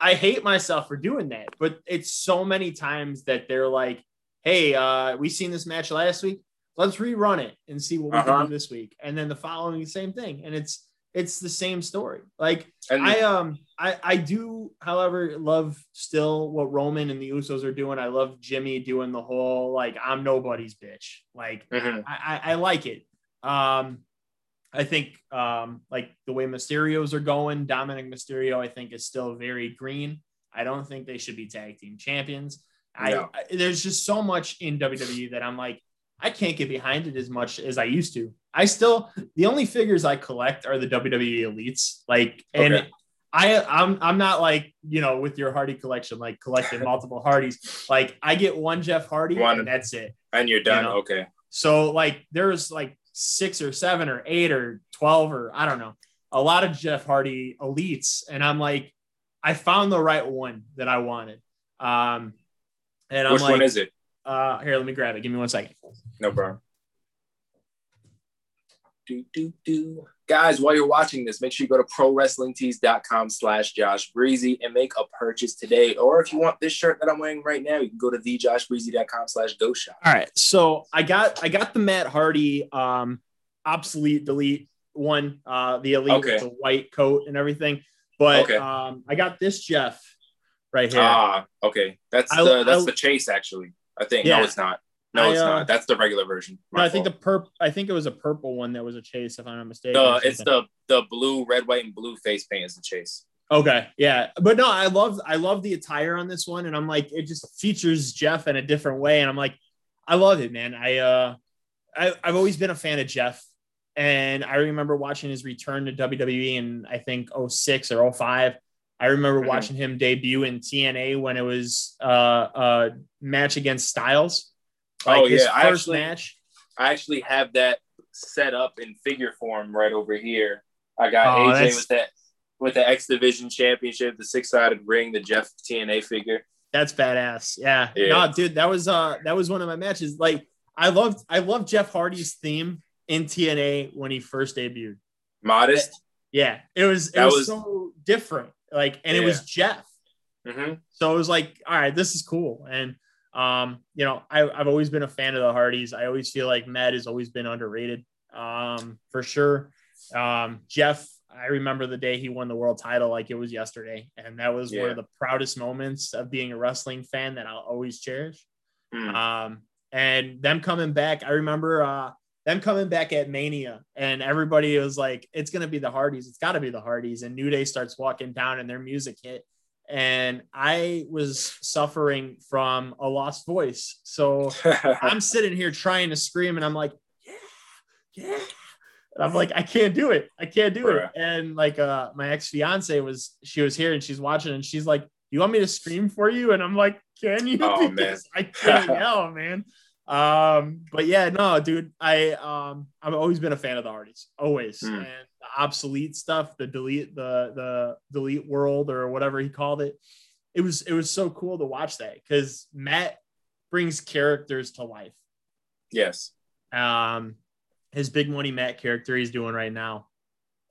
I hate myself for doing that. But it's so many times that they're like, hey, uh, we seen this match last week. Let's rerun it and see what we Uh-huh. can do this week. And then the following the same thing. And it's it's the same story. Like And I um I I do, however, love still what Roman and the Usos are doing. I love Jimmy doing the whole like I'm nobody's bitch. Like Mhm. I, I, I like it. Um, I think um, like the way Mysterios are going, Dominic Mysterio, I think is still very green. I don't think they should be tag team champions. I, No. I there's just so much in WWE that I'm like, I can't get behind it as much as I used to. I still the only figures I collect are the WWE elites. Like and Okay. I I'm I'm not like, you know, with your Hardy collection, like collecting multiple Hardys. Like I get one Jeff Hardy One. and that's it. and you're done. know. Okay. So like there's like six or seven or eight or 12 or I don't know, a lot of Jeff Hardy elites. And I'm like, I found the right one that I wanted. Um, and I'm Which like, one is it? uh, here, let me grab it. Give me one second. No problem. Do, do, do. Guys, while you're watching this, make sure you go to prowrestlingtees.com slash Josh Breezzyy and make a purchase today. Or if you want this shirt that I'm wearing right now, you can go to thejoshbreezy.com slash go shop. All right. So I got, I got the Matt Hardy, um, obsolete delete one, uh, the elite Okay. with the white coat and everything. But, Okay. um, I got this Jeff right here. Ah, okay. That's I- the that's I- the chase actually. I think. Yeah. No, it's not. No, I, it's uh, not. That's the regular version. no, I think the perp, I think it was a purple one that was a chase, if I'm not mistaken. the it's the the blue, red, white, and blue face paint is the chase. Okay, yeah, but no, I love I love the attire on this one, and I'm like, it just features Jeff in a different way, and I'm like, I love it, man. I uh, I, I've always been a fan of Jeff, and I remember watching his return to WWE in I think 06 or 05. I remember Mhm. watching him debut in TNA when it was uh, a match against Styles. Like Oh, his yeah, I first actually- match. I actually have that set up in figure form right over here. I got Oh, AJ that's- with that with the X Division Championship, the six sided ring, the Jeff TNA figure. That's badass. Yeah. Yeah. No, dude, that was uh that was one of my matches. Like I loved I loved Jeff Hardy's theme in TNA when he first debuted. Modest. Yeah. It was it That was, was- so different. Like and it was Jeff. hmm So it was like, all right, this is cool. And um, you know, I, I've always been a fan of the Hardys. I always feel like Matt has always been underrated. Um, for sure. Um, Jeff, I remember the day he won the world title like it was yesterday. And that was one of the proudest moments of being a wrestling fan that I'll always cherish. Mm. Um, and them coming back, I remember uh them coming back at Mania, and everybody was like, "It's gonna be the Hardys. It's got to be the Hardys." And New Day starts walking down, and their music hit, and I was suffering from a lost voice. So I'm sitting here trying to scream, and I'm like, "Yeah, yeah." And I'm like, I can't do it. I can't do it. And like, uh, my ex fiance was, she was here and she's watching, and she's like, "You want me to scream for you?" And I'm like, "Can you?" Oh, man. I can't yell, man. Um, but yeah, no, dude, I um, I've always been a fan of the artists, always, Hmm. and obsolete stuff, the delete, the the delete world or whatever he called it. It was it was so cool to watch that because Matt brings characters to life. yes. Um, his big money Matt character he's doing right now.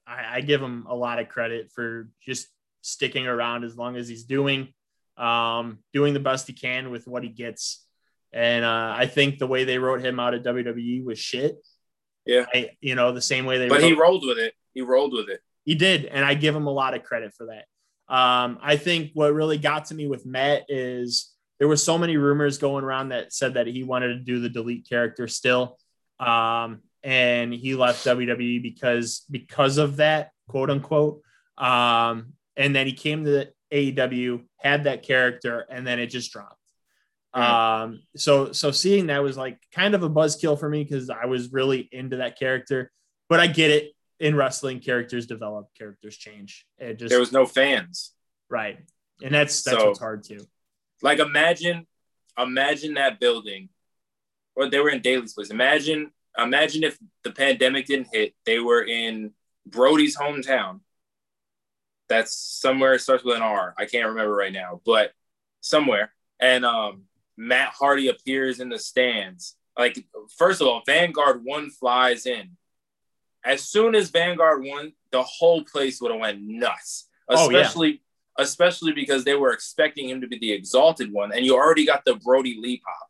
I, I give him a lot of credit for just sticking around as long as he's doing, um, doing the best he can with what he gets. And uh, I think the way they wrote him out of WWE was shit. Yeah. I, you know, the same way they But wrote, he rolled with it. He rolled with it. he did, and I give him a lot of credit for that. Um, I think what really got to me with Matt is there were so many rumors going around that said that he wanted to do the delete character still, um, and he left WWE because because of that, quote unquote. Um, and then he came to AEW, had that character, and then it just dropped. Um, so so seeing that was like kind of a buzzkill for me because I was really into that character, but I get it in wrestling, characters develop, characters change. It just There was no fans. right, and that's that's So- what's hard too. Like imagine, imagine that building, or they were in Daily's place. Imagine, imagine if the pandemic didn't hit, they were in Brodie's hometown. That's somewhere it starts with an R. I can't remember right now, but somewhere. And um, Matt Hardy appears in the stands. Like, first of all, Vanguard one flies in. As soon as Vanguard won, the whole place would have went nuts. Especially, oh, yeah. especially because they were expecting him to be the exalted one, and you already got the Brodie Lee pop.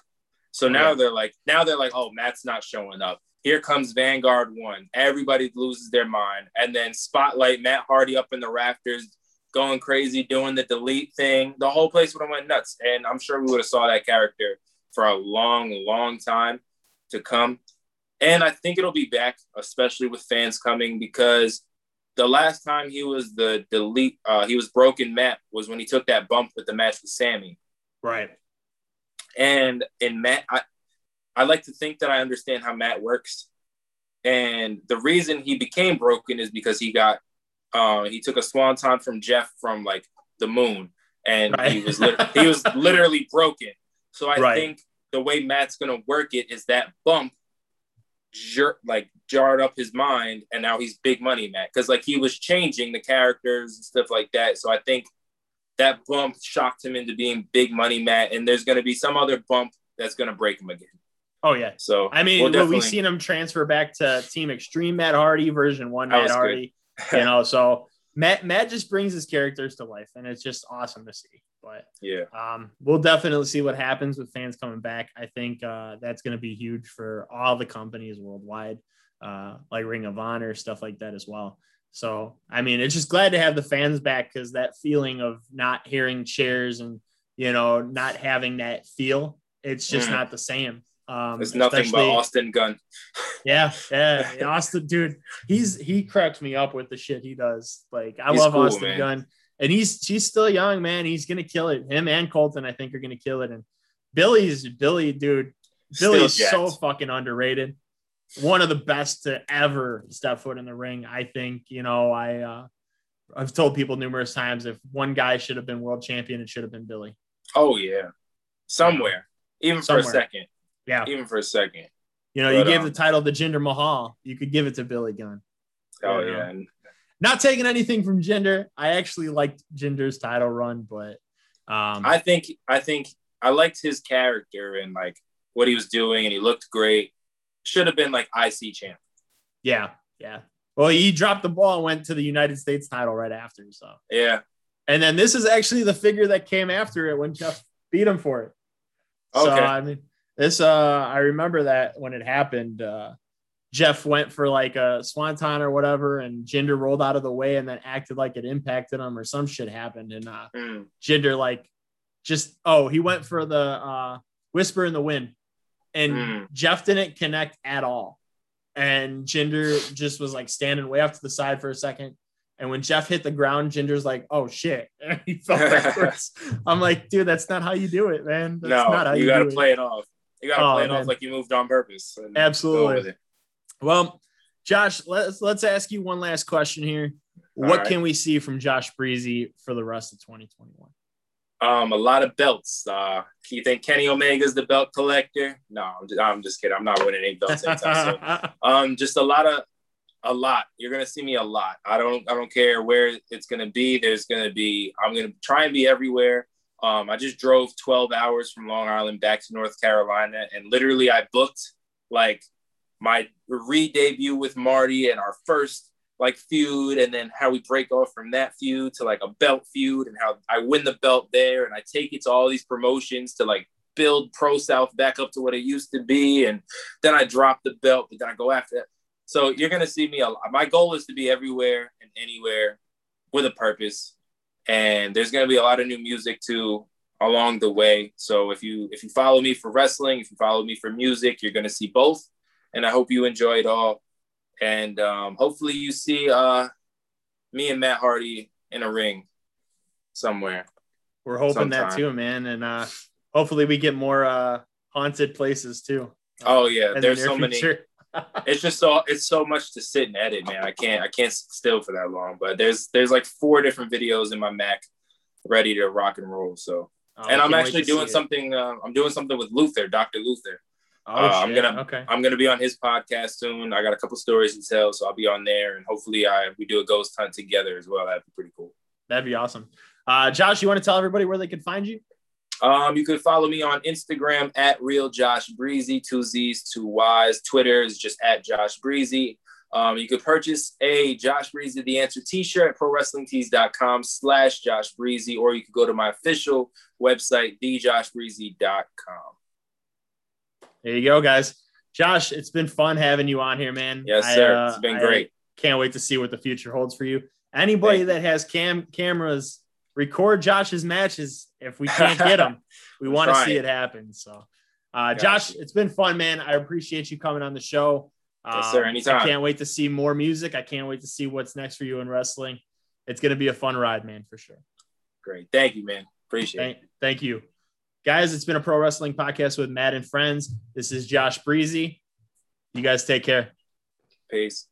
So now they're like, now they're like, oh, Matt's not showing up. Here comes Vanguard one. Everybody loses their mind, and then spotlight Matt Hardy up in the rafters, going crazy, doing the delete thing. The whole place would have went nuts, and I'm sure we would have saw that character for a long, long time to come. And I think it'll be back, especially with fans coming, because the last time he was the delete, uh, he was broken Matt was when he took that bump with the match with Sammy. Right. And in Matt, I, I like to think that I understand how Matt works. And the reason he became broken is because he got uh, he took a swanton from Jeff from like the moon, and right. he was li- he was literally broken. So I right. think the way Matt's gonna work it is that bump, jer- like jarred up his mind, and now he's big money Matt because like he was changing the characters and stuff like that. So I think that bump shocked him into being big money Matt, and there's gonna be some other bump that's gonna break him again. Oh yeah. So I mean, we'll we've seen him transfer back to Team Extreme Matt Hardy version one Matt Hardy. you know, so Matt Matt just brings his characters to life, and it's just awesome to see. But yeah, um, we'll definitely see what happens with fans coming back. I think uh, that's going to be huge for all the companies worldwide, uh, like Ring of Honor, stuff like that as well. So, I mean, it's just glad to have the fans back because that feeling of not hearing cheers and you know not having that feel, it's just mm. not the same. Um, it's nothing but Austin Gunn. yeah, yeah, Austin, dude, he's he cracks me up with the shit he does. Like I he's love cool, Austin man. Gunn, and he's he's still young, man. He's gonna kill it. Him and Colton, I think, are gonna kill it. And Billy's Billy, dude, Billy's so fucking underrated. One of the best to ever step foot in the ring. I think. You know, I uh, I've told people numerous times if one guy should have been world champion, it should have been Billy. Oh yeah, somewhere, even Somewhere. for a second. Yeah. Even for a second. You know, but, you gave um, the title to Jinder Mahal. You could give it to Billy Gunn. Oh, you yeah. Not taking anything from Jinder. I actually liked Jinder's title run, but um, I think I think I liked his character and like what he was doing, and he looked great. Should have been like IC champ. Yeah, yeah. Well, he dropped the ball and went to the United States title right after. So yeah. And then this is actually the figure that came after it when Jeff beat him for it. Okay. So I mean, this uh I remember that when it happened, uh Jeff went for like a swanton or whatever, and Jinder rolled out of the way and then acted like it impacted him or some shit happened. And uh mm. Jinder like just oh, he went for the uh whisper in the wind. And mm. Jeff didn't connect at all. And Jinder just was like standing way off to the side for a second. And when Jeff hit the ground, Jinder's like, "Oh shit!" He fell backwards. I'm like, "Dude, that's not how you do it, man. That's no, not how you, you got to play it off." You gotta oh, play it man. off like you moved on purpose. Absolutely. Well, Josh, let's let's ask you one last question here. All what right. can we see from Josh Breezzyy for the rest of 2021? Um, a lot of belts. Uh, you think Kenny Omega's the belt collector? No, I'm just, I'm just kidding. I'm not winning any belts anytime soon. Um, just a lot of, a lot. You're gonna see me a lot. I don't, I don't care where it's gonna be. There's gonna be. I'm gonna try and be everywhere. Um, I just drove 12 hours from Long Island back to North Carolina, and literally I booked like my re-debut with Marti and our first like feud, and then how we break off from that feud to like a belt feud, and how I win the belt there, and I take it to all these promotions to like build Pro South back up to what it used to be, and then I drop the belt, but then I go after that. So you're gonna see me a lot. My goal is to be everywhere and anywhere with a purpose and there's going to be a lot of new music too along the way. So if you if you follow me for wrestling if you follow me for music you're going to see both. And i hope you enjoy it all. And um, hopefully you see uh, me and matt hardy in a ring somewhere. We're hoping sometime. that too man. And uh, hopefully we get more uh, haunted places too. Oh yeah. There's the so future. many it's just so it's so much to sit and edit, man. I can't I can't sit still for that long. But there's there's like four different videos in my Mac ready to rock and roll. So oh, and I'm actually doing something. Uh, I'm doing something with Luther, Dr. Luther. Oh, uh, I'm gonna okay. I'm gonna be on his podcast soon. I got a couple stories to tell, so I'll be on there, and hopefully, I we do a ghost hunt together as well. That'd be pretty cool. That'd be awesome. Uh, Josh, you want to tell everybody where they can find you? Um, you could follow me on Instagram at real Josh Breezzyy, two Z's, two Y's. Twitter is just at Josh Breezzyy. Um, you could purchase a Josh Breezzyy The Answer t-shirt at prowrestlingtees.com slash Josh Breezzyy, or you could go to my official website, thejoshbreezy.com. There you go, guys. Josh, it's been fun having you on here, man. Yes, sir. I, uh, it's been great. I can't wait to see what the future holds for you. Anybody that has cam cameras, record Josh's matches if we can't get them. we want to see it happen. So, uh, Josh, it's been fun, man. I appreciate you coming on the show. Yes, sir. Um, Anytime. I can't wait to see more music. I can't wait to see what's next for you in wrestling. It's going to be a fun ride, man, for sure. Great. Thank you, man. Appreciate thank, it. Thank you. Guys, it's been a pro wrestling podcast with Matt and friends. This is Josh Breezzyy. You guys take care. Peace.